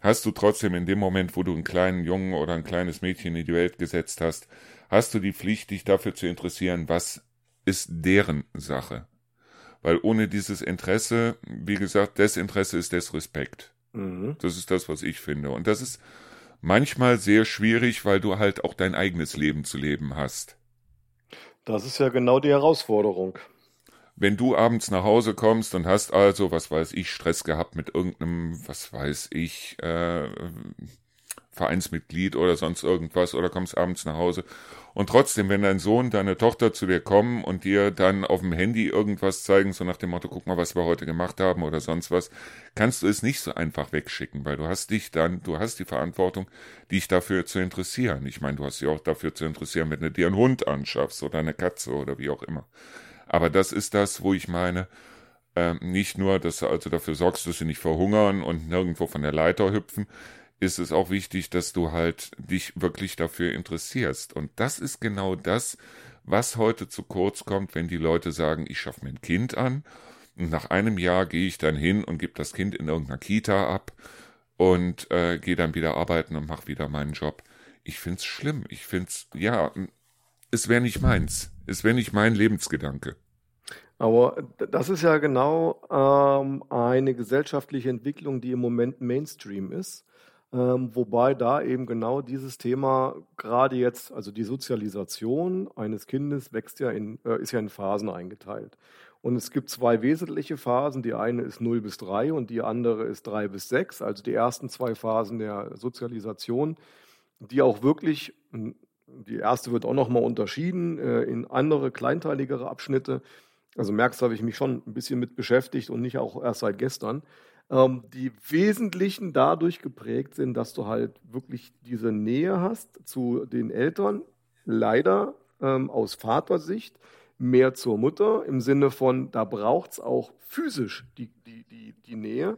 B: hast du trotzdem in dem Moment, wo du einen kleinen Jungen oder ein kleines Mädchen in die Welt gesetzt hast, hast du die Pflicht, dich dafür zu interessieren, was ist deren Sache. Weil ohne dieses Interesse, wie gesagt, Desinteresse ist Desrespekt. Mhm. Das ist das, was ich finde. Und das ist manchmal sehr schwierig, weil du halt auch dein eigenes Leben zu leben hast.
A: Das ist ja genau die Herausforderung.
B: Wenn du abends nach Hause kommst und hast also, was weiß ich, Stress gehabt mit irgendeinem, was weiß ich, äh, Vereinsmitglied oder sonst irgendwas oder kommst abends nach Hause und trotzdem, wenn dein Sohn, deine Tochter zu dir kommen und dir dann auf dem Handy irgendwas zeigen, so nach dem Motto, guck mal, was wir heute gemacht haben oder sonst was, kannst du es nicht so einfach wegschicken, weil du hast dich dann, du hast die Verantwortung, dich dafür zu interessieren. Ich meine, du hast dich auch dafür zu interessieren, wenn du dir einen Hund anschaffst oder eine Katze oder wie auch immer. Aber das ist das, wo ich meine, äh, nicht nur, dass du also dafür sorgst, dass sie nicht verhungern und nirgendwo von der Leiter hüpfen, ist es auch wichtig, dass du halt dich wirklich dafür interessierst. Und das ist genau das, was heute zu kurz kommt, wenn die Leute sagen, ich schaffe mir ein Kind an und nach einem Jahr gehe ich dann hin und gebe das Kind in irgendeiner Kita ab und äh, gehe dann wieder arbeiten und mache wieder meinen Job. Ich find's schlimm. Ich find's, ja, es wäre nicht meins. Es wäre nicht mein Lebensgedanke.
A: Aber das ist ja genau ähm, eine gesellschaftliche Entwicklung, die im Moment Mainstream ist. Ähm, wobei da eben genau dieses Thema gerade jetzt, also die Sozialisation eines Kindes wächst ja in, äh, ist ja in Phasen eingeteilt. Und es gibt zwei wesentliche Phasen. Die eine ist 0 bis 3 und die andere ist 3 bis 6. Also die ersten zwei Phasen der Sozialisation, die auch wirklich, hm, die erste wird auch nochmal unterschieden äh, in andere kleinteiligere Abschnitte. Also merkst, habe ich mich schon ein bisschen mit beschäftigt und nicht auch erst seit gestern ähm, die Wesentlichen dadurch geprägt sind, dass du halt wirklich diese Nähe hast zu den Eltern, leider ähm, aus Vatersicht, mehr zur Mutter, im Sinne von, da braucht es auch physisch die, die, die, die Nähe.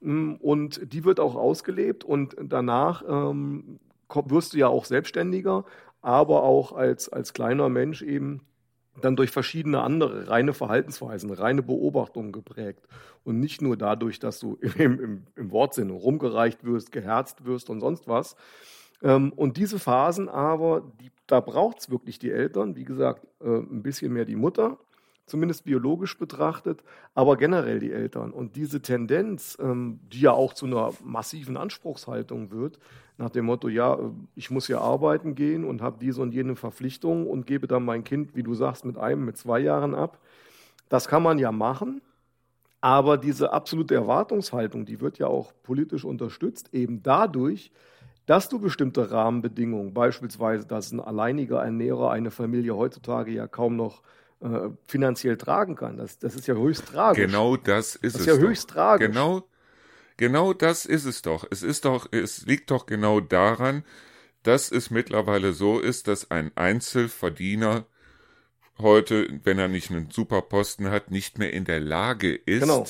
A: Mm, und die wird auch ausgelebt und danach ähm, wirst du ja auch selbstständiger, aber auch als, als kleiner Mensch eben dann durch verschiedene andere reine Verhaltensweisen, reine Beobachtungen geprägt. Und nicht nur dadurch, dass du *laughs* im, im, im Wortsinne rumgereicht wirst, geherzt wirst und sonst was, und diese Phasen aber, die, da braucht es wirklich die Eltern, wie gesagt, äh, ein bisschen mehr die Mutter, zumindest biologisch betrachtet, aber generell die Eltern. Und diese Tendenz, ähm, die ja auch zu einer massiven Anspruchshaltung wird, nach dem Motto, ja, äh, ich muss ja arbeiten gehen und habe diese und jene Verpflichtung und gebe dann mein Kind, wie du sagst, mit einem, mit zwei Jahren ab. Das kann man ja machen, aber diese absolute Erwartungshaltung, die wird ja auch politisch unterstützt, eben dadurch, dass du bestimmte Rahmenbedingungen, beispielsweise, dass ein alleiniger Ernährer eine Familie heutzutage ja kaum noch äh, finanziell tragen kann. Das, das ist ja höchst tragisch.
B: Genau das ist
A: das
B: es.
A: ist ja
B: doch.
A: höchst tragisch.
B: Genau, genau das ist es doch. Es ist doch, es liegt doch genau daran, dass es mittlerweile so ist, dass ein Einzelverdiener heute, wenn er nicht einen Superposten hat, nicht mehr in der Lage ist,
A: Genau.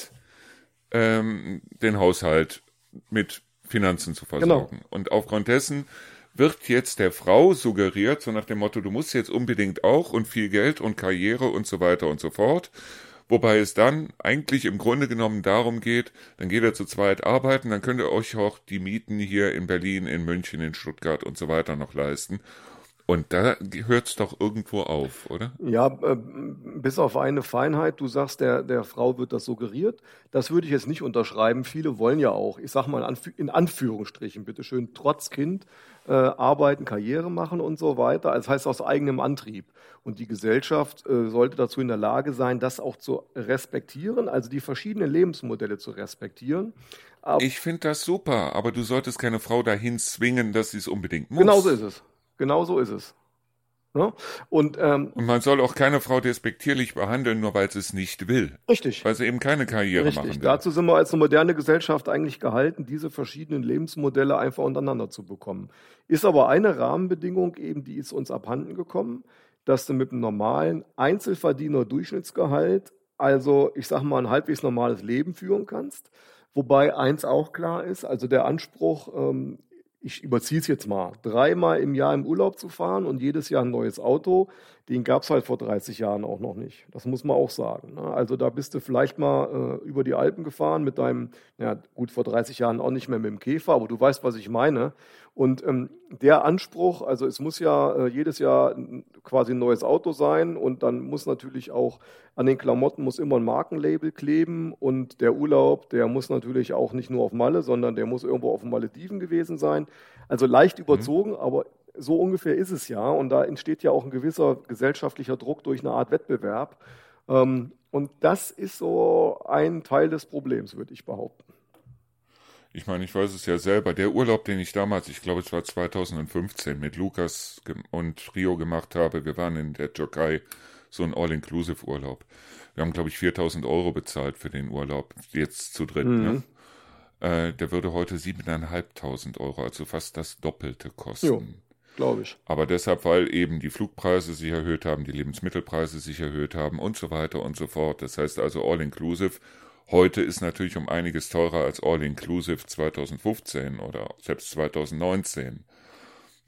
B: ähm, den Haushalt mit Finanzen zu versorgen. Und aufgrund dessen wird jetzt der Frau suggeriert, so nach dem Motto, du musst jetzt unbedingt auch und viel Geld und Karriere und so weiter und so fort. Wobei es dann eigentlich im Grunde genommen darum geht, dann geht er zu zweit arbeiten, dann könnt ihr euch auch die Mieten hier in Berlin, in München, in Stuttgart und so weiter noch leisten. Und da hört es doch irgendwo auf, oder?
A: Ja, äh, bis auf eine Feinheit. Du sagst, der, der Frau wird das suggeriert. Das würde ich jetzt nicht unterschreiben. Viele wollen ja auch, ich sag mal in, Anf in Anführungsstrichen, bitteschön, trotz Kind äh, arbeiten, Karriere machen und so weiter. Also das heißt aus eigenem Antrieb. Und die Gesellschaft äh, sollte dazu in der Lage sein, das auch zu respektieren, also die verschiedenen Lebensmodelle zu respektieren. Aber
B: Ich finde das super, aber du solltest keine Frau dahin zwingen, dass sie es unbedingt muss.
A: genau so ist es. Genau so ist es. Ne? Und ähm,
B: Und man soll auch keine Frau despektierlich behandeln, nur weil sie es nicht will.
A: richtig.
B: Weil sie eben keine Karriere machen
A: Richtig.
B: will.
A: Dazu sind wir als eine moderne Gesellschaft eigentlich gehalten, diese verschiedenen Lebensmodelle einfach untereinander zu bekommen. Ist aber eine Rahmenbedingung eben, die ist uns abhanden gekommen, dass du mit einem normalen Einzelverdiener Durchschnittsgehalt, also ich sag mal ein halbwegs normales Leben führen kannst. Wobei eins auch klar ist, also der Anspruch, ähm, ich überziehe es jetzt mal, dreimal im Jahr im Urlaub zu fahren und jedes Jahr ein neues Auto, den gab es halt vor 30 Jahren auch noch nicht. Das muss man auch sagen. Ne? Also da bist du vielleicht mal äh, über die Alpen gefahren mit deinem, ja gut, vor 30 Jahren auch nicht mehr mit dem Käfer, aber du weißt, was ich meine. Und ähm, der Anspruch, also es muss ja äh, jedes Jahr quasi ein neues Auto sein und dann muss natürlich auch an den Klamotten muss immer ein Markenlabel kleben und der Urlaub, der muss natürlich auch nicht nur auf Malle, sondern der muss irgendwo auf den Malediven gewesen sein. Also leicht überzogen, aber so ungefähr ist es ja. Und da entsteht ja auch ein gewisser gesellschaftlicher Druck durch eine Art Wettbewerb. Ähm, und das ist so ein Teil des Problems, würde ich behaupten.
B: Ich meine, ich weiß es ja selber. Der Urlaub, den ich damals, ich glaube, es war 2015, mit Lukas und Rio gemacht habe, wir waren in der Türkei, so ein All-Inclusive-Urlaub. Wir haben, glaube ich, 4000 Euro bezahlt für den Urlaub, jetzt zu dritt. Ne? Äh, der würde heute 7.500 Euro, also fast das Doppelte kosten.
A: Jo. Glaube ich.
B: Aber deshalb, weil eben die Flugpreise sich erhöht haben, die Lebensmittelpreise sich erhöht haben und so weiter und so fort. Das heißt also All-Inclusive. Heute ist natürlich um einiges teurer als All-Inclusive 2015 oder selbst 2019.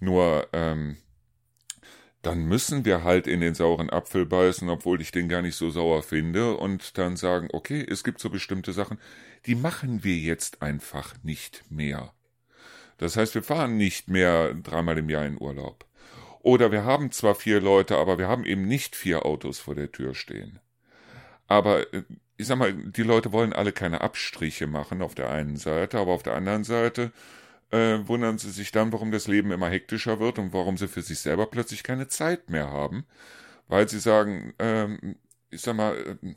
B: Nur, ähm, dann müssen wir halt in den sauren Apfel beißen, obwohl ich den gar nicht so sauer finde, und dann sagen, okay, es gibt so bestimmte Sachen, die machen wir jetzt einfach nicht mehr. Das heißt, wir fahren nicht mehr dreimal im Jahr in Urlaub. Oder wir haben zwar vier Leute, aber wir haben eben nicht vier Autos vor der Tür stehen. Aber äh, ich sag mal, die Leute wollen alle keine Abstriche machen auf der einen Seite, aber auf der anderen Seite äh, wundern sie sich dann, warum das Leben immer hektischer wird und warum sie für sich selber plötzlich keine Zeit mehr haben, weil sie sagen, ähm, ich sag mal, äh,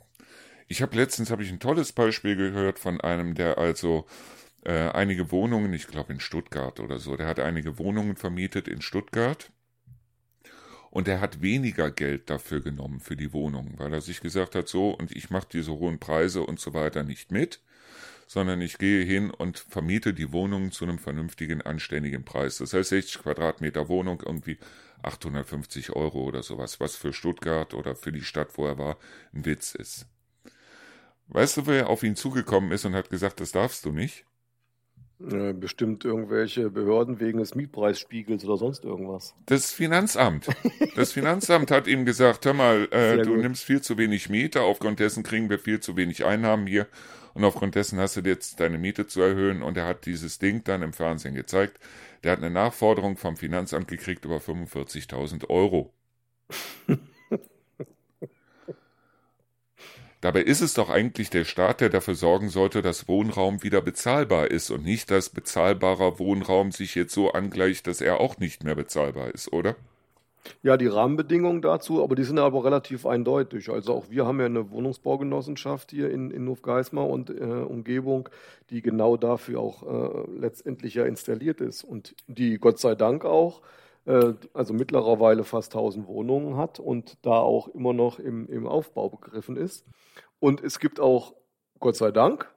B: ich habe letztens habe ich ein tolles Beispiel gehört von einem, der also äh, einige Wohnungen, ich glaube in Stuttgart oder so, der hat einige Wohnungen vermietet in Stuttgart und er hat weniger Geld dafür genommen für die Wohnung, weil er sich gesagt hat, so und ich mache diese hohen Preise und so weiter nicht mit, sondern ich gehe hin und vermiete die Wohnung zu einem vernünftigen, anständigen Preis. Das heißt 60 Quadratmeter Wohnung irgendwie 850 Euro oder sowas, was für Stuttgart oder für die Stadt, wo er war, ein Witz ist. Weißt du, wer auf ihn zugekommen ist und hat gesagt, das darfst du nicht?
A: Bestimmt irgendwelche Behörden wegen des Mietpreisspiegels oder sonst irgendwas.
B: Das Finanzamt. Das Finanzamt hat ihm gesagt, hör mal, äh, du
A: gut.
B: nimmst viel zu wenig Miete, aufgrund dessen kriegen wir viel zu wenig Einnahmen hier und aufgrund dessen hast du jetzt deine Miete zu erhöhen und er hat dieses Ding dann im Fernsehen gezeigt. Der hat eine Nachforderung vom Finanzamt gekriegt über 45.000 Euro. *laughs* Dabei ist es doch eigentlich der Staat, der dafür sorgen sollte, dass Wohnraum wieder bezahlbar ist und nicht, dass bezahlbarer Wohnraum sich jetzt so angleicht, dass er auch nicht mehr bezahlbar ist, oder?
A: Ja, die Rahmenbedingungen dazu, aber die sind aber relativ eindeutig. Also auch wir haben ja eine Wohnungsbaugenossenschaft hier in, in Hofgeismar und äh, Umgebung, die genau dafür auch äh, letztendlich ja installiert ist und die Gott sei Dank auch, also mittlerweile fast 1000 Wohnungen hat und da auch immer noch im, im Aufbau begriffen ist. Und es gibt auch, Gott sei Dank,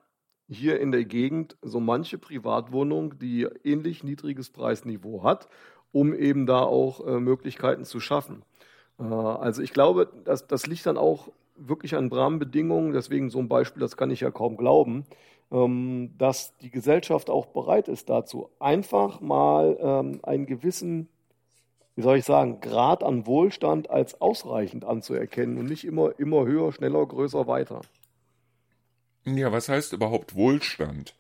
A: hier in der Gegend so manche Privatwohnung, die ähnlich niedriges Preisniveau hat, um eben da auch äh, Möglichkeiten zu schaffen. Äh, also ich glaube, das, das liegt dann auch wirklich an Rahmenbedingungen. Deswegen so ein Beispiel, das kann ich ja kaum glauben, ähm, dass die Gesellschaft auch bereit ist dazu, einfach mal ähm, einen gewissen wie soll ich sagen, Grad an Wohlstand als ausreichend anzuerkennen und nicht immer, immer höher, schneller, größer, weiter.
B: Ja, was heißt überhaupt Wohlstand?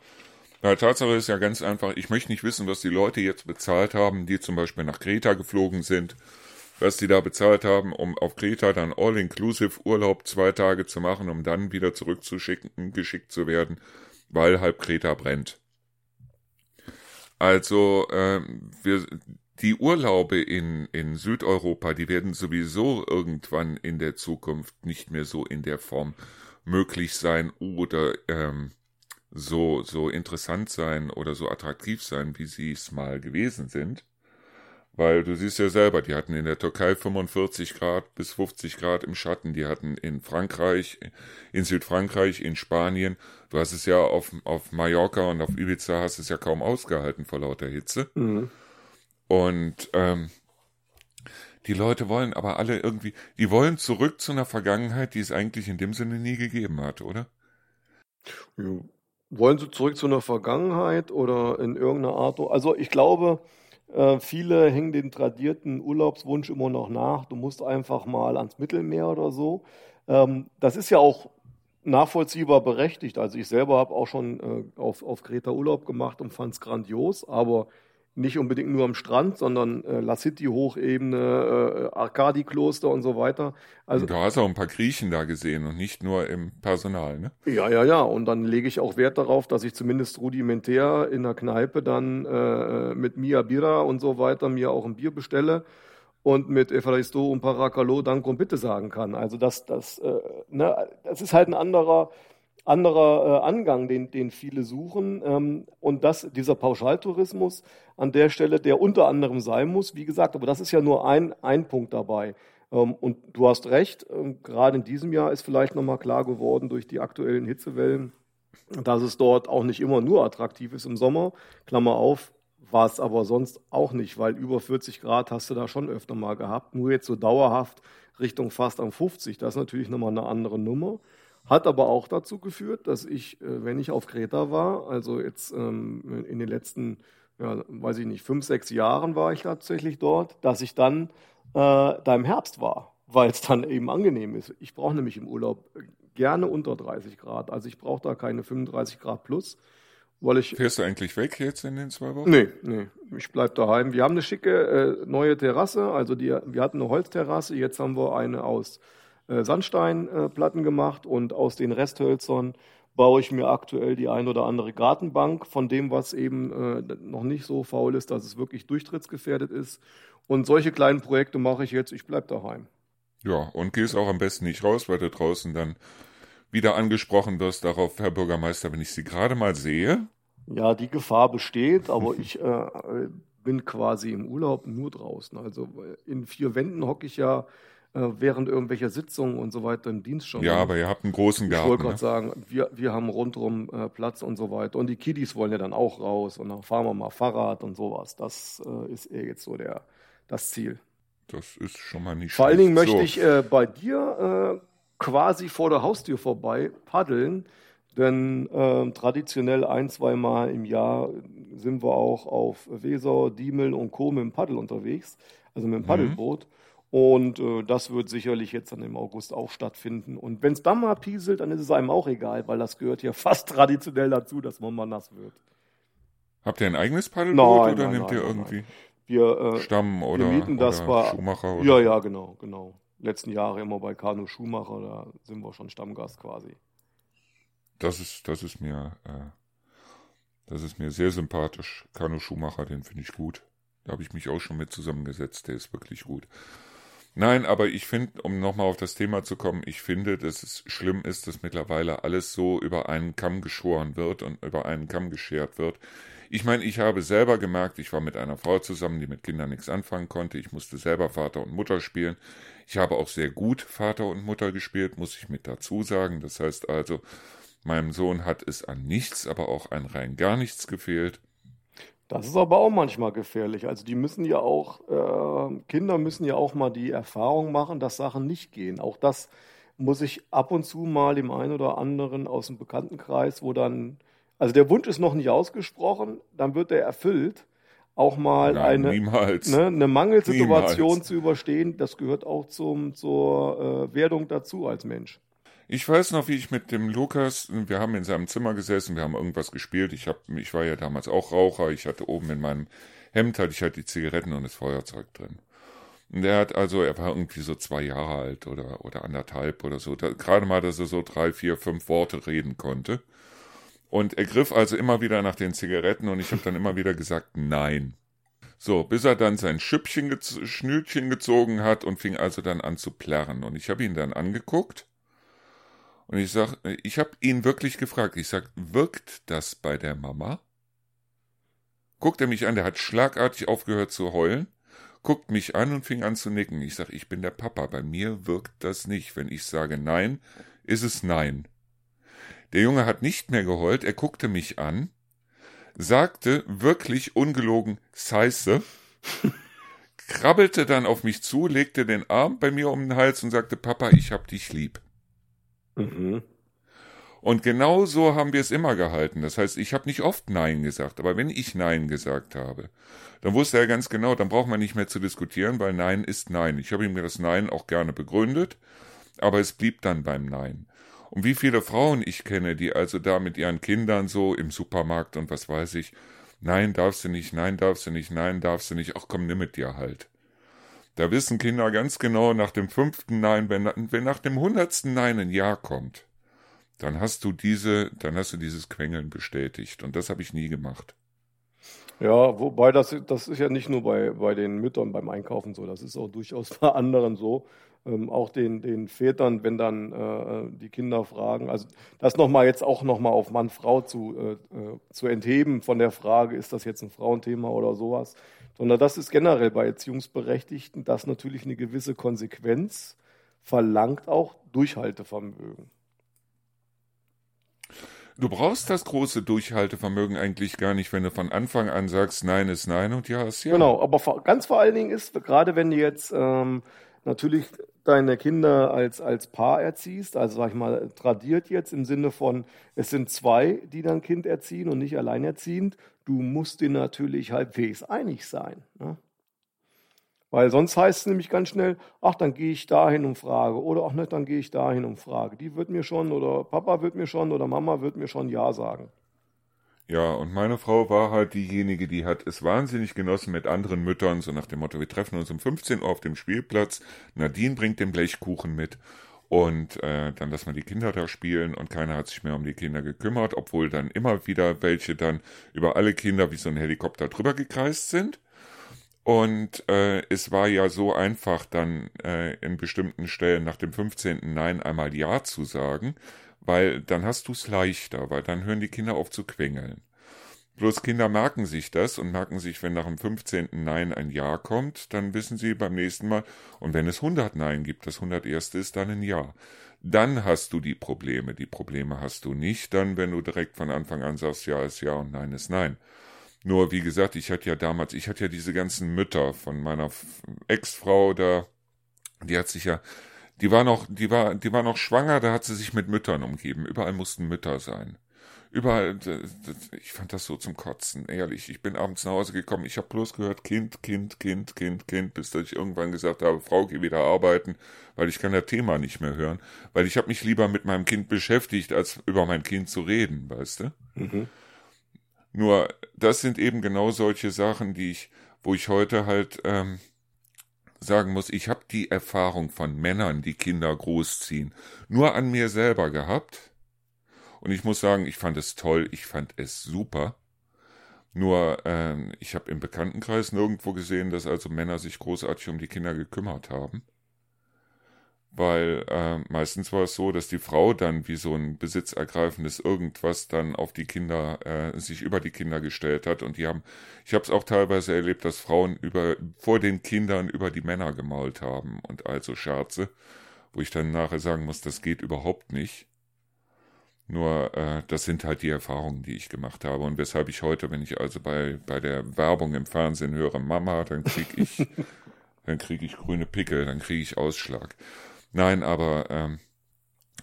B: Ja, Tatsache ist ja ganz einfach, ich möchte nicht wissen, was die Leute jetzt bezahlt haben, die zum Beispiel nach Kreta geflogen sind, was die da bezahlt haben, um auf Kreta dann All-Inclusive Urlaub zwei Tage zu machen, um dann wieder zurückzuschicken, geschickt zu werden, weil halb Kreta brennt. Also, äh, wir, die Urlaube in, in Südeuropa, die werden sowieso irgendwann in der Zukunft nicht mehr so in der Form möglich sein oder ähm, so, so interessant sein oder so attraktiv sein, wie sie es mal gewesen sind. Weil du siehst ja selber, die hatten in der Türkei 45 Grad bis 50 Grad im Schatten, die hatten in Frankreich, in Südfrankreich, in Spanien, du hast es ja auf, auf Mallorca und auf Ibiza hast es ja kaum ausgehalten vor lauter Hitze. Mhm. Und ähm, die Leute wollen aber alle irgendwie, die wollen zurück zu einer Vergangenheit, die es eigentlich in dem Sinne nie gegeben hat, oder?
A: Wollen sie zurück zu einer Vergangenheit oder in irgendeiner Art? Also ich glaube, äh, viele hängen den tradierten Urlaubswunsch immer noch nach. Du musst einfach mal ans Mittelmeer oder so. Ähm, das ist ja auch nachvollziehbar berechtigt. Also ich selber habe auch schon äh, auf, auf Kreta Urlaub gemacht und fand es grandios, aber nicht unbedingt nur am Strand, sondern äh, La City Hochebene, äh, Arkadi-Kloster und so weiter.
B: Also, du hast auch ein paar Griechen da gesehen und nicht nur im Personal, ne?
A: Ja, ja, ja. Und dann lege ich auch Wert darauf, dass ich zumindest rudimentär in der Kneipe dann äh, mit Mia Bira und so weiter mir auch ein Bier bestelle und mit Evaristo und Paracalo Dank und Bitte sagen kann. Also das, das, äh, ne, das ist halt ein anderer anderer äh, Angang, den, den viele suchen. Ähm, und das, dieser Pauschaltourismus an der Stelle, der unter anderem sein muss, wie gesagt, aber das ist ja nur ein, ein Punkt dabei. Ähm, und du hast recht, äh, gerade in diesem Jahr ist vielleicht nochmal klar geworden durch die aktuellen Hitzewellen, dass es dort auch nicht immer nur attraktiv ist im Sommer. Klammer auf, war es aber sonst auch nicht, weil über 40 Grad hast du da schon öfter mal gehabt. Nur jetzt so dauerhaft Richtung fast am 50, das ist natürlich nochmal eine andere Nummer. Hat aber auch dazu geführt, dass ich, äh, wenn ich auf Kreta war, also jetzt ähm, in den letzten, ja, weiß ich nicht, fünf, sechs Jahren war ich tatsächlich dort, dass ich dann äh, da im Herbst war, weil es dann eben angenehm ist. Ich brauche nämlich im Urlaub gerne unter 30 Grad. Also ich brauche da keine 35 Grad plus. Weil ich,
B: Fährst du eigentlich weg jetzt in den zwei Wochen?
A: Nee, nee, ich bleibe daheim. Wir haben eine schicke äh, neue Terrasse, also die, wir hatten eine Holzterrasse, jetzt haben wir eine aus äh, Sandsteinplatten gemacht und aus den Resthölzern baue ich mir aktuell die ein oder andere Gartenbank von dem, was eben äh, noch nicht so faul ist, dass es wirklich durchtrittsgefährdet ist. Und solche kleinen Projekte mache ich jetzt. Ich bleibe daheim.
B: Ja, und gehst auch am besten nicht raus, weil du draußen dann wieder angesprochen wirst darauf, Herr Bürgermeister, wenn ich Sie gerade mal sehe.
A: Ja, die Gefahr besteht, aber *laughs* ich äh, bin quasi im Urlaub nur draußen. Also in vier Wänden hocke ich ja äh, während irgendwelcher Sitzungen und so weiter im Dienst schon.
B: Ja, aber ihr habt einen großen Garten.
A: Ich wollte gerade ne? sagen, wir, wir haben rundherum äh, Platz und so weiter. Und die Kiddies wollen ja dann auch raus und dann fahren wir mal Fahrrad und sowas. Das äh, ist eher jetzt so der, das Ziel.
B: Das ist schon mal nicht
A: Vor allen Dingen möchte so. ich äh, bei dir äh, quasi vor der Haustür vorbei paddeln. Denn äh, traditionell ein, zweimal im Jahr sind wir auch auf Weser, Diemel und Co. mit dem Paddel unterwegs, also mit dem mhm. Paddelboot. Mhm. Und äh, das wird sicherlich jetzt dann im August auch stattfinden. Und wenn es dann mal pieselt, dann ist es einem auch egal, weil das gehört ja *laughs* fast traditionell dazu, dass man mal nass wird.
B: Habt ihr ein eigenes Paddelboot
A: Nein,
B: oder
A: nein,
B: nehmt
A: nein,
B: ihr irgendwie
A: Wir, äh,
B: Stamm oder,
A: wir mieten das bei,
B: Schuhmacher? Oder
A: ja, ja, genau, genau. Letzten Jahre immer bei Kanu Schumacher, da sind wir schon Stammgast quasi.
B: Das ist, das ist mir, äh, das ist mir sehr sympathisch. Kanu Schumacher, den finde ich gut. Da habe ich mich auch schon mit zusammengesetzt. Der ist wirklich gut. Nein, aber ich finde, um nochmal auf das Thema zu kommen, ich finde, dass es schlimm ist, dass mittlerweile alles so über einen Kamm geschoren wird und über einen Kamm geschert wird. Ich meine, ich habe selber gemerkt, ich war mit einer Frau zusammen, die mit Kindern nichts anfangen konnte. Ich musste selber Vater und Mutter spielen. Ich habe auch sehr gut Vater und Mutter gespielt, muss ich mit dazu sagen. Das heißt also, meinem Sohn hat es an nichts, aber auch an rein gar nichts gefehlt.
A: Das ist aber auch manchmal gefährlich. Also die müssen ja auch, äh, Kinder müssen ja auch mal die Erfahrung machen, dass Sachen nicht gehen. Auch das muss ich ab und zu mal dem einen oder anderen aus dem Bekanntenkreis, wo dann, also der Wunsch ist noch nicht ausgesprochen, dann wird er erfüllt, auch mal
B: Nein,
A: eine, ne, eine Mangelsituation
B: Niemals.
A: zu überstehen. Das gehört auch zum, zur äh, Werdung dazu als Mensch.
B: Ich weiß noch, wie ich mit dem Lukas, wir haben in seinem Zimmer gesessen, wir haben irgendwas gespielt. Ich, hab, ich war ja damals auch Raucher. Ich hatte oben in meinem Hemd hatte ich halt die Zigaretten und das Feuerzeug drin. Und er hat also, er war irgendwie so zwei Jahre alt oder, oder anderthalb oder so. Da, gerade mal, dass er so drei, vier, fünf Worte reden konnte. Und er griff also immer wieder nach den Zigaretten und ich habe dann immer wieder gesagt, nein. So, bis er dann sein Schüppchen, gez gezogen hat und fing also dann an zu plärren. Und ich habe ihn dann angeguckt und ich sag, ich habe ihn wirklich gefragt. Ich sag, wirkt das bei der Mama? Guckt er mich an, der hat schlagartig aufgehört zu heulen, guckt mich an und fing an zu nicken. Ich sag, ich bin der Papa, bei mir wirkt das nicht. Wenn ich sage nein, ist es nein. Der Junge hat nicht mehr geheult, er guckte mich an, sagte wirklich ungelogen Scheiße, krabbelte dann auf mich zu, legte den Arm bei mir um den Hals und sagte, Papa, ich hab dich lieb.
A: Mhm.
B: Und genau so haben wir es immer gehalten. Das heißt, ich habe nicht oft Nein gesagt, aber wenn ich Nein gesagt habe, dann wusste er ganz genau, dann braucht man nicht mehr zu diskutieren, weil Nein ist Nein. Ich habe ihm das Nein auch gerne begründet, aber es blieb dann beim Nein. Und wie viele Frauen ich kenne, die also da mit ihren Kindern so im Supermarkt und was weiß ich, Nein darfst du nicht, nein darfst du nicht, nein darfst du nicht, ach komm, nimm mit dir halt. Da wissen Kinder ganz genau nach dem fünften Nein, wenn, wenn nach dem hundertsten Nein ein Ja kommt, dann hast du diese, dann hast du dieses Quengeln bestätigt. Und das habe ich nie gemacht.
A: Ja, wobei das, das ist ja nicht nur bei, bei den Müttern beim Einkaufen so, das ist auch durchaus bei anderen so. Ähm, auch den, den Vätern, wenn dann äh, die Kinder fragen, also das nochmal jetzt auch nochmal auf Mann-Frau zu, äh, äh, zu entheben von der Frage, ist das jetzt ein Frauenthema oder sowas, sondern das ist generell bei Erziehungsberechtigten, dass natürlich eine gewisse Konsequenz verlangt auch Durchhaltevermögen.
B: Du brauchst das große Durchhaltevermögen eigentlich gar nicht, wenn du von Anfang an sagst, nein ist nein und ja ist ja.
A: Genau, aber ganz vor allen Dingen ist, gerade wenn du jetzt ähm, natürlich deine Kinder als, als Paar erziehst, also sag ich mal, tradiert jetzt im Sinne von, es sind zwei, die dein Kind erziehen und nicht alleinerziehend, du musst dir natürlich halbwegs einig sein. Ne? Weil sonst heißt es nämlich ganz schnell, ach, dann gehe ich dahin und frage. Oder ach nicht, dann gehe ich dahin und frage. Die wird mir schon, oder Papa wird mir schon, oder Mama wird mir schon Ja sagen.
B: Ja, und meine Frau war halt diejenige, die hat es wahnsinnig genossen mit anderen Müttern, so nach dem Motto, wir treffen uns um 15 Uhr auf dem Spielplatz, Nadine bringt den Blechkuchen mit und äh, dann lassen wir die Kinder da spielen und keiner hat sich mehr um die Kinder gekümmert, obwohl dann immer wieder welche dann über alle Kinder wie so ein Helikopter drüber gekreist sind. Und äh, es war ja so einfach, dann äh, in bestimmten Stellen nach dem 15. Nein einmal Ja zu sagen, weil dann hast du's leichter, weil dann hören die Kinder auf zu quengeln. Bloß Kinder merken sich das und merken sich, wenn nach dem 15. Nein ein Ja kommt, dann wissen sie beim nächsten Mal, und wenn es 100 Nein gibt, das 101. ist dann ein Ja. Dann hast du die Probleme. Die Probleme hast du nicht dann, wenn du direkt von Anfang an sagst, Ja ist Ja und Nein ist Nein. Nur, wie gesagt, ich hatte ja damals, ich hatte ja diese ganzen Mütter von meiner Ex-Frau da, die hat sich ja, die war noch, die war, die war noch schwanger, da hat sie sich mit Müttern umgeben. Überall mussten Mütter sein. Überall, ich fand das so zum Kotzen, ehrlich. Ich bin abends nach Hause gekommen, ich habe bloß gehört, Kind, Kind, Kind, Kind, Kind, bis dass ich irgendwann gesagt habe, Frau, geh wieder arbeiten, weil ich kann das Thema nicht mehr hören. Weil ich habe mich lieber mit meinem Kind beschäftigt, als über mein Kind zu reden, weißt du? Mhm. Nur das sind eben genau solche Sachen, die ich, wo ich heute halt ähm, sagen muss, ich habe die Erfahrung von Männern, die Kinder großziehen, nur an mir selber gehabt. Und ich muss sagen, ich fand es toll, ich fand es super. Nur ähm, ich habe im Bekanntenkreis nirgendwo gesehen, dass also Männer sich großartig um die Kinder gekümmert haben weil äh, meistens war es so, dass die Frau dann wie so ein besitzergreifendes irgendwas dann auf die Kinder, äh, sich über die Kinder gestellt hat und die haben, ich habe es auch teilweise erlebt, dass Frauen über vor den Kindern über die Männer gemault haben und also Scherze, wo ich dann nachher sagen muss, das geht überhaupt nicht. Nur äh, das sind halt die Erfahrungen, die ich gemacht habe und weshalb ich heute, wenn ich also bei bei der Werbung im Fernsehen höre Mama, dann krieg ich *laughs* dann kriege ich grüne Pickel, dann kriege ich Ausschlag. Nein, aber ähm,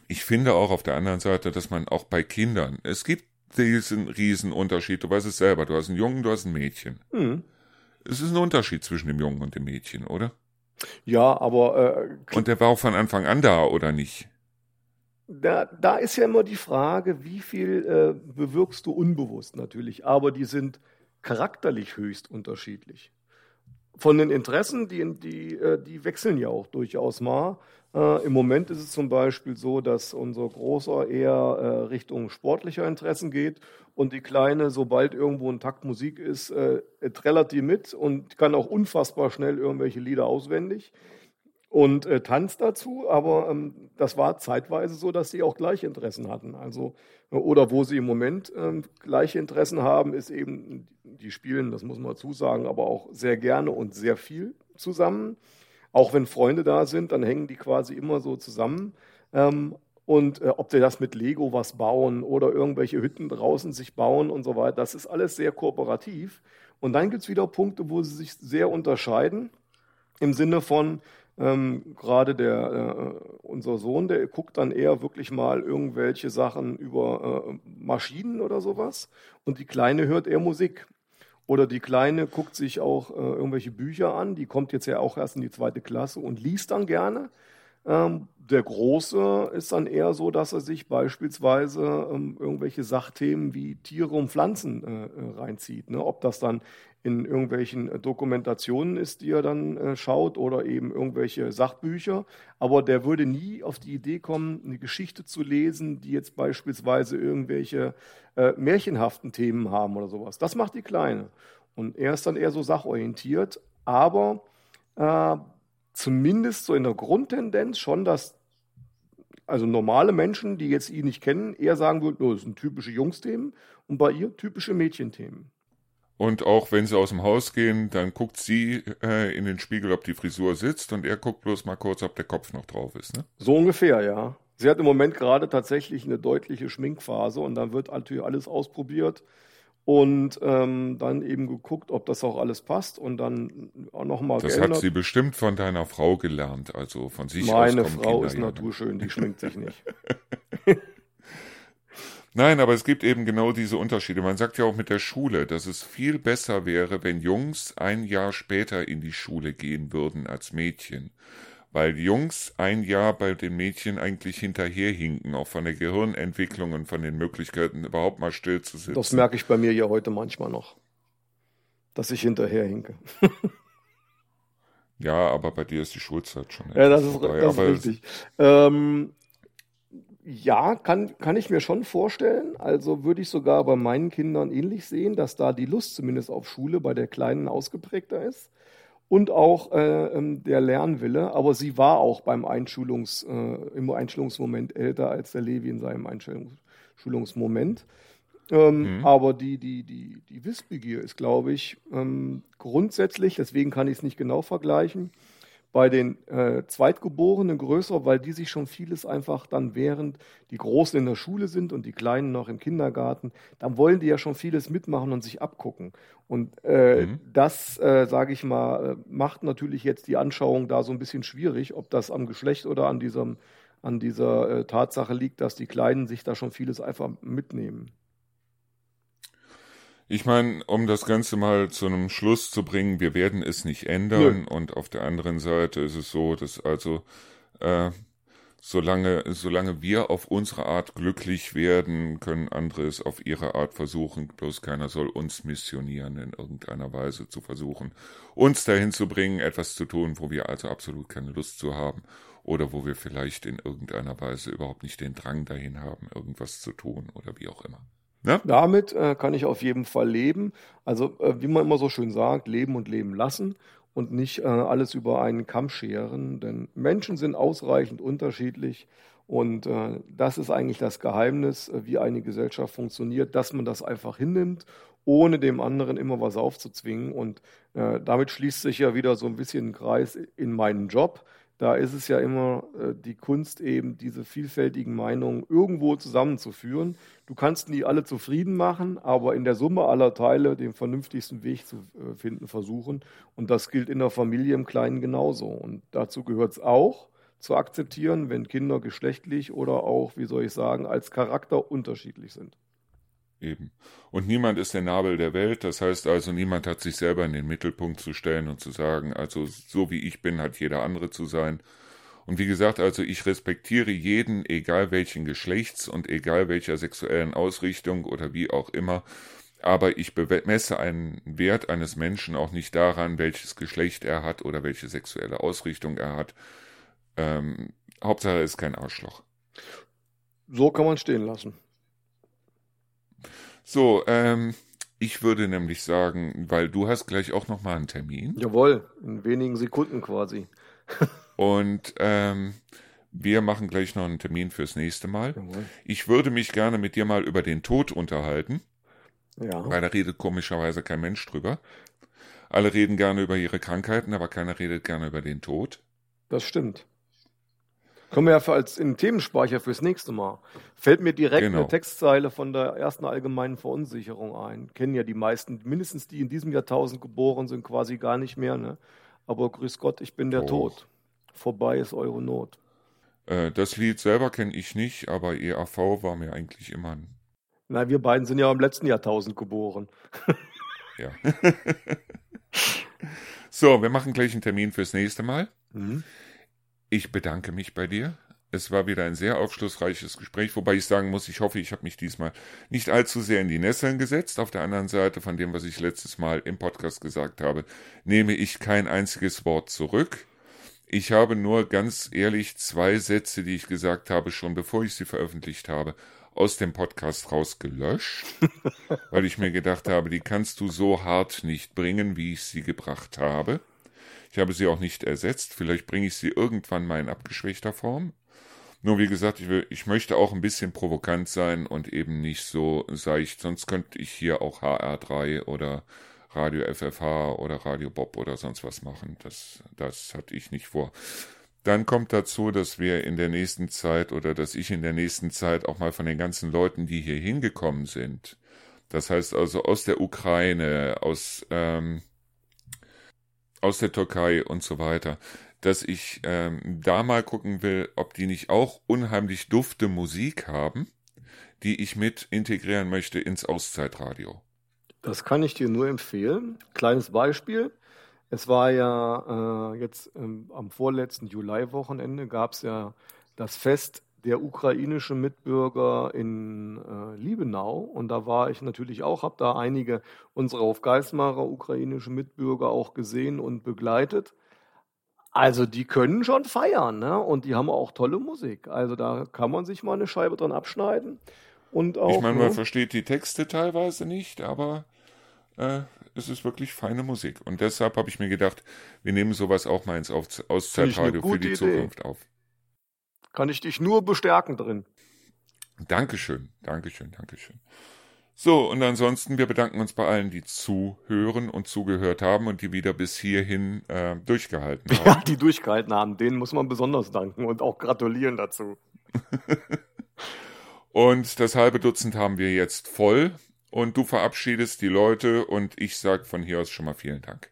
B: ich finde auch auf der anderen Seite, dass man auch bei Kindern, es gibt diesen Riesenunterschied, du weißt es selber, du hast einen Jungen, du hast ein Mädchen. Mhm. Es ist ein Unterschied zwischen dem Jungen und dem Mädchen, oder?
A: Ja, aber.
B: Äh, und der war auch von Anfang an da, oder nicht?
A: Da, da ist ja immer die Frage, wie viel äh, bewirkst du unbewusst natürlich, aber die sind charakterlich höchst unterschiedlich. Von den Interessen, die, die, äh, die wechseln ja auch durchaus mal. Äh, Im Moment ist es zum Beispiel so, dass unser Großer eher äh, Richtung sportlicher Interessen geht und die Kleine, sobald irgendwo ein Takt Musik ist, äh, trällert die mit und kann auch unfassbar schnell irgendwelche Lieder auswendig und äh, tanzt dazu. Aber ähm, das war zeitweise so, dass sie auch gleiche Interessen hatten. Also äh, oder wo sie im Moment ähm, gleiche Interessen haben, ist eben die spielen, das muss man zusagen, aber auch sehr gerne und sehr viel zusammen. Auch wenn Freunde da sind, dann hängen die quasi immer so zusammen. Ähm, und äh, ob sie das mit Lego was bauen oder irgendwelche Hütten draußen sich bauen und so weiter, das ist alles sehr kooperativ. Und dann gibt es wieder Punkte, wo sie sich sehr unterscheiden. Im Sinne von, ähm, gerade der, äh, unser Sohn, der guckt dann eher wirklich mal irgendwelche Sachen über äh, Maschinen oder sowas. Und die Kleine hört eher Musik. Oder die Kleine guckt sich auch äh, irgendwelche Bücher an, die kommt jetzt ja auch erst in die zweite Klasse und liest dann gerne. Ähm, der Große ist dann eher so, dass er sich beispielsweise ähm, irgendwelche Sachthemen wie Tiere und Pflanzen äh, äh reinzieht. Ne? Ob das dann in irgendwelchen äh, Dokumentationen ist, die er dann äh, schaut oder eben irgendwelche Sachbücher. Aber der würde nie auf die Idee kommen, eine Geschichte zu lesen, die jetzt beispielsweise irgendwelche äh, märchenhaften Themen haben oder sowas. Das macht die Kleine. Und er ist dann eher so sachorientiert, aber äh, zumindest so in der Grundtendenz schon, dass also normale Menschen, die jetzt ihn nicht kennen, eher sagen würden, oh, das sind typische Jungsthemen und bei ihr typische Mädchenthemen.
B: Und auch wenn sie aus dem Haus gehen, dann guckt sie äh, in den Spiegel, ob die Frisur sitzt und er guckt bloß mal kurz, ob der Kopf noch drauf ist. Ne?
A: So ungefähr, ja. Sie hat im Moment gerade tatsächlich eine deutliche Schminkphase und dann wird natürlich alles ausprobiert und ähm, dann eben geguckt, ob das auch alles passt und dann auch nochmal
B: Das geändert. hat sie bestimmt von deiner Frau gelernt, also von sich
A: Meine aus. Meine Frau Kinder ist naturschön, die schminkt sich nicht. *laughs*
B: Nein, aber es gibt eben genau diese Unterschiede. Man sagt ja auch mit der Schule, dass es viel besser wäre, wenn Jungs ein Jahr später in die Schule gehen würden als Mädchen. Weil Jungs ein Jahr bei den Mädchen eigentlich hinterherhinken, auch von der Gehirnentwicklung und von den Möglichkeiten, überhaupt mal still zu sitzen.
A: Das merke ich bei mir ja heute manchmal noch, dass ich hinterherhinke. *laughs*
B: ja, aber bei dir ist die Schulzeit schon.
A: Ja, das ist, das ist richtig. Ähm, ja, kann, kann ich mir schon vorstellen. Also würde ich sogar bei meinen Kindern ähnlich sehen, dass da die Lust zumindest auf Schule bei der Kleinen ausgeprägter ist und auch äh, ähm, der Lernwille. Aber sie war auch beim Einschulungs, äh, im Einschulungsmoment älter als der Levi in seinem Einschulungsmoment. Ähm, mhm. Aber die, die, die, die Wissbegier ist, glaube ich, ähm, grundsätzlich, deswegen kann ich es nicht genau vergleichen, bei den äh, Zweitgeborenen größer, weil die sich schon vieles einfach dann während die Großen in der Schule sind und die Kleinen noch im Kindergarten, dann wollen die ja schon vieles mitmachen und sich abgucken. Und äh, mhm. das, äh, sage ich mal, äh, macht natürlich jetzt die Anschauung da so ein bisschen schwierig, ob das am Geschlecht oder an, diesem, an dieser äh, Tatsache liegt, dass die Kleinen sich da schon vieles einfach mitnehmen.
B: Ich meine, um das Ganze mal zu einem Schluss zu bringen, wir werden es nicht ändern. Nö. Und auf der anderen Seite ist es so, dass also äh, solange, solange wir auf unsere Art glücklich werden, können andere es auf ihre Art versuchen. Bloß keiner soll uns missionieren, in irgendeiner Weise zu versuchen, uns dahin zu bringen, etwas zu tun, wo wir also absolut keine Lust zu haben oder wo wir vielleicht in irgendeiner Weise überhaupt nicht den Drang dahin haben, irgendwas zu tun oder wie auch immer.
A: Ja? Damit äh, kann ich auf jeden Fall leben. Also, äh, wie man immer so schön sagt, leben und leben lassen und nicht äh, alles über einen Kamm scheren, denn Menschen sind ausreichend unterschiedlich und äh, das ist eigentlich das Geheimnis, äh, wie eine Gesellschaft funktioniert, dass man das einfach hinnimmt, ohne dem anderen immer was aufzuzwingen und äh, damit schließt sich ja wieder so ein bisschen ein Kreis in meinen Job da ist es ja immer äh, die Kunst, eben diese vielfältigen Meinungen irgendwo zusammenzuführen. Du kannst nie alle zufrieden machen, aber in der Summe aller Teile den vernünftigsten Weg zu äh, finden versuchen. Und das gilt in der Familie im Kleinen genauso. Und dazu gehört es auch, zu akzeptieren, wenn Kinder geschlechtlich oder auch, wie soll ich sagen, als Charakter unterschiedlich sind.
B: Eben. Und niemand ist der Nabel der Welt, das heißt also, niemand hat sich selber in den Mittelpunkt zu stellen und zu sagen, also so wie ich bin, hat jeder andere zu sein. Und wie gesagt, also ich respektiere jeden, egal welchen Geschlechts und egal welcher sexuellen Ausrichtung oder wie auch immer, aber ich bemesse einen Wert eines Menschen auch nicht daran, welches Geschlecht er hat oder welche sexuelle Ausrichtung er hat. Ähm, Hauptsache er ist kein Arschloch.
A: So kann man stehen lassen.
B: So, ähm, ich würde nämlich sagen, weil du hast gleich auch noch mal einen Termin.
A: Jawohl, in wenigen Sekunden quasi. *laughs*
B: Und ähm, wir machen gleich noch einen Termin fürs nächste Mal. Jawohl. Ich würde mich gerne mit dir mal über den Tod unterhalten. Ja. Weil da redet komischerweise kein Mensch drüber. Alle reden gerne über ihre Krankheiten, aber keiner redet gerne über den Tod.
A: Das stimmt. Können wir ja für als in Themenspeicher fürs nächste Mal. Fällt mir direkt genau. eine Textzeile von der ersten allgemeinen Verunsicherung ein. Kennen ja die meisten, mindestens die in diesem Jahrtausend geboren sind, quasi gar nicht mehr. Ne? Aber grüß Gott, ich bin der oh. Tod. Vorbei ist eure Not.
B: Äh, das Lied selber kenne ich nicht, aber EAV war mir eigentlich immer ein.
A: Na, wir beiden sind ja im letzten Jahrtausend geboren.
B: ja. *laughs* so, wir machen gleich einen Termin fürs nächste Mal. Mhm. Ich bedanke mich bei dir. Es war wieder ein sehr aufschlussreiches Gespräch, wobei ich sagen muss, ich hoffe, ich habe mich diesmal nicht allzu sehr in die Nesseln gesetzt. Auf der anderen Seite von dem, was ich letztes Mal im Podcast gesagt habe, nehme ich kein einziges Wort zurück. Ich habe nur ganz ehrlich zwei Sätze, die ich gesagt habe, schon bevor ich sie veröffentlicht habe, aus dem Podcast rausgelöscht, *laughs* weil ich mir gedacht habe, die kannst du so hart nicht bringen, wie ich sie gebracht habe. Ich habe sie auch nicht ersetzt. Vielleicht bringe ich sie irgendwann mal in abgeschwächter Form. Nur wie gesagt, ich, will, ich möchte auch ein bisschen provokant sein und eben nicht so seicht. Sonst könnte ich hier auch HR3 oder Radio FFH oder Radio Bob oder sonst was machen. Das, das hatte ich nicht vor. Dann kommt dazu, dass wir in der nächsten Zeit oder dass ich in der nächsten Zeit auch mal von den ganzen Leuten, die hier hingekommen sind, das heißt also aus der Ukraine, aus ähm, aus der Türkei und so weiter, dass ich ähm, da mal gucken will, ob die nicht auch unheimlich dufte Musik haben, die ich mit integrieren möchte ins Auszeitradio.
A: Das kann ich dir nur empfehlen. Kleines Beispiel. Es war ja äh, jetzt ähm, am vorletzten Juli-Wochenende gab es ja das Fest der ukrainische Mitbürger in äh, Liebenau. Und da war ich natürlich auch, habe da einige unserer auf Geismarer ukrainische Mitbürger auch gesehen und begleitet. Also die können schon feiern, ne? Und die haben auch tolle Musik. Also da kann man sich mal eine Scheibe dran abschneiden. Und auch,
B: ich meine, man ne? versteht die Texte teilweise nicht, aber äh, es ist wirklich feine Musik. Und deshalb habe ich mir gedacht, wir nehmen sowas auch mal ins Auszeitradio für die Idee. Zukunft auf
A: kann ich dich nur bestärken drin.
B: Dankeschön, Dankeschön, Dankeschön. So, und ansonsten, wir bedanken uns bei allen, die zuhören und zugehört haben und die wieder bis hierhin äh, durchgehalten haben.
A: Ja, die durchgehalten haben, denen muss man besonders danken und auch gratulieren dazu. *laughs*
B: und das halbe Dutzend haben wir jetzt voll und du verabschiedest die Leute und ich sage von hier aus schon mal vielen Dank.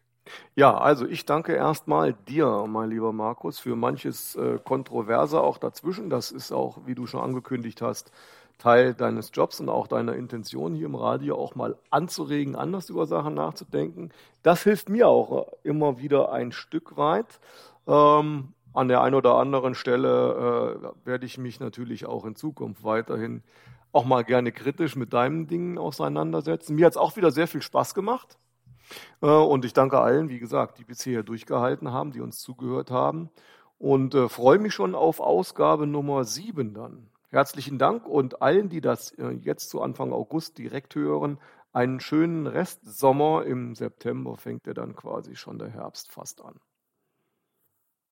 A: Ja, also ich danke erstmal dir, mein lieber Markus, für manches äh, Kontroverse auch dazwischen. Das ist auch, wie du schon angekündigt hast, Teil deines Jobs und auch deiner Intention hier im Radio auch mal anzuregen, anders über Sachen nachzudenken. Das hilft mir auch äh, immer wieder ein Stück weit. Ähm, an der einen oder anderen Stelle äh, werde ich mich natürlich auch in Zukunft weiterhin auch mal gerne kritisch mit deinen Dingen auseinandersetzen. Mir hat es auch wieder sehr viel Spaß gemacht. Äh, und ich danke allen, wie gesagt, die bisher durchgehalten haben, die uns zugehört haben. Und äh, freue mich schon auf Ausgabe Nummer 7 dann. Herzlichen Dank und allen, die das äh, jetzt zu Anfang August direkt hören, einen schönen Restsommer. Im September fängt ja dann quasi schon der Herbst fast an.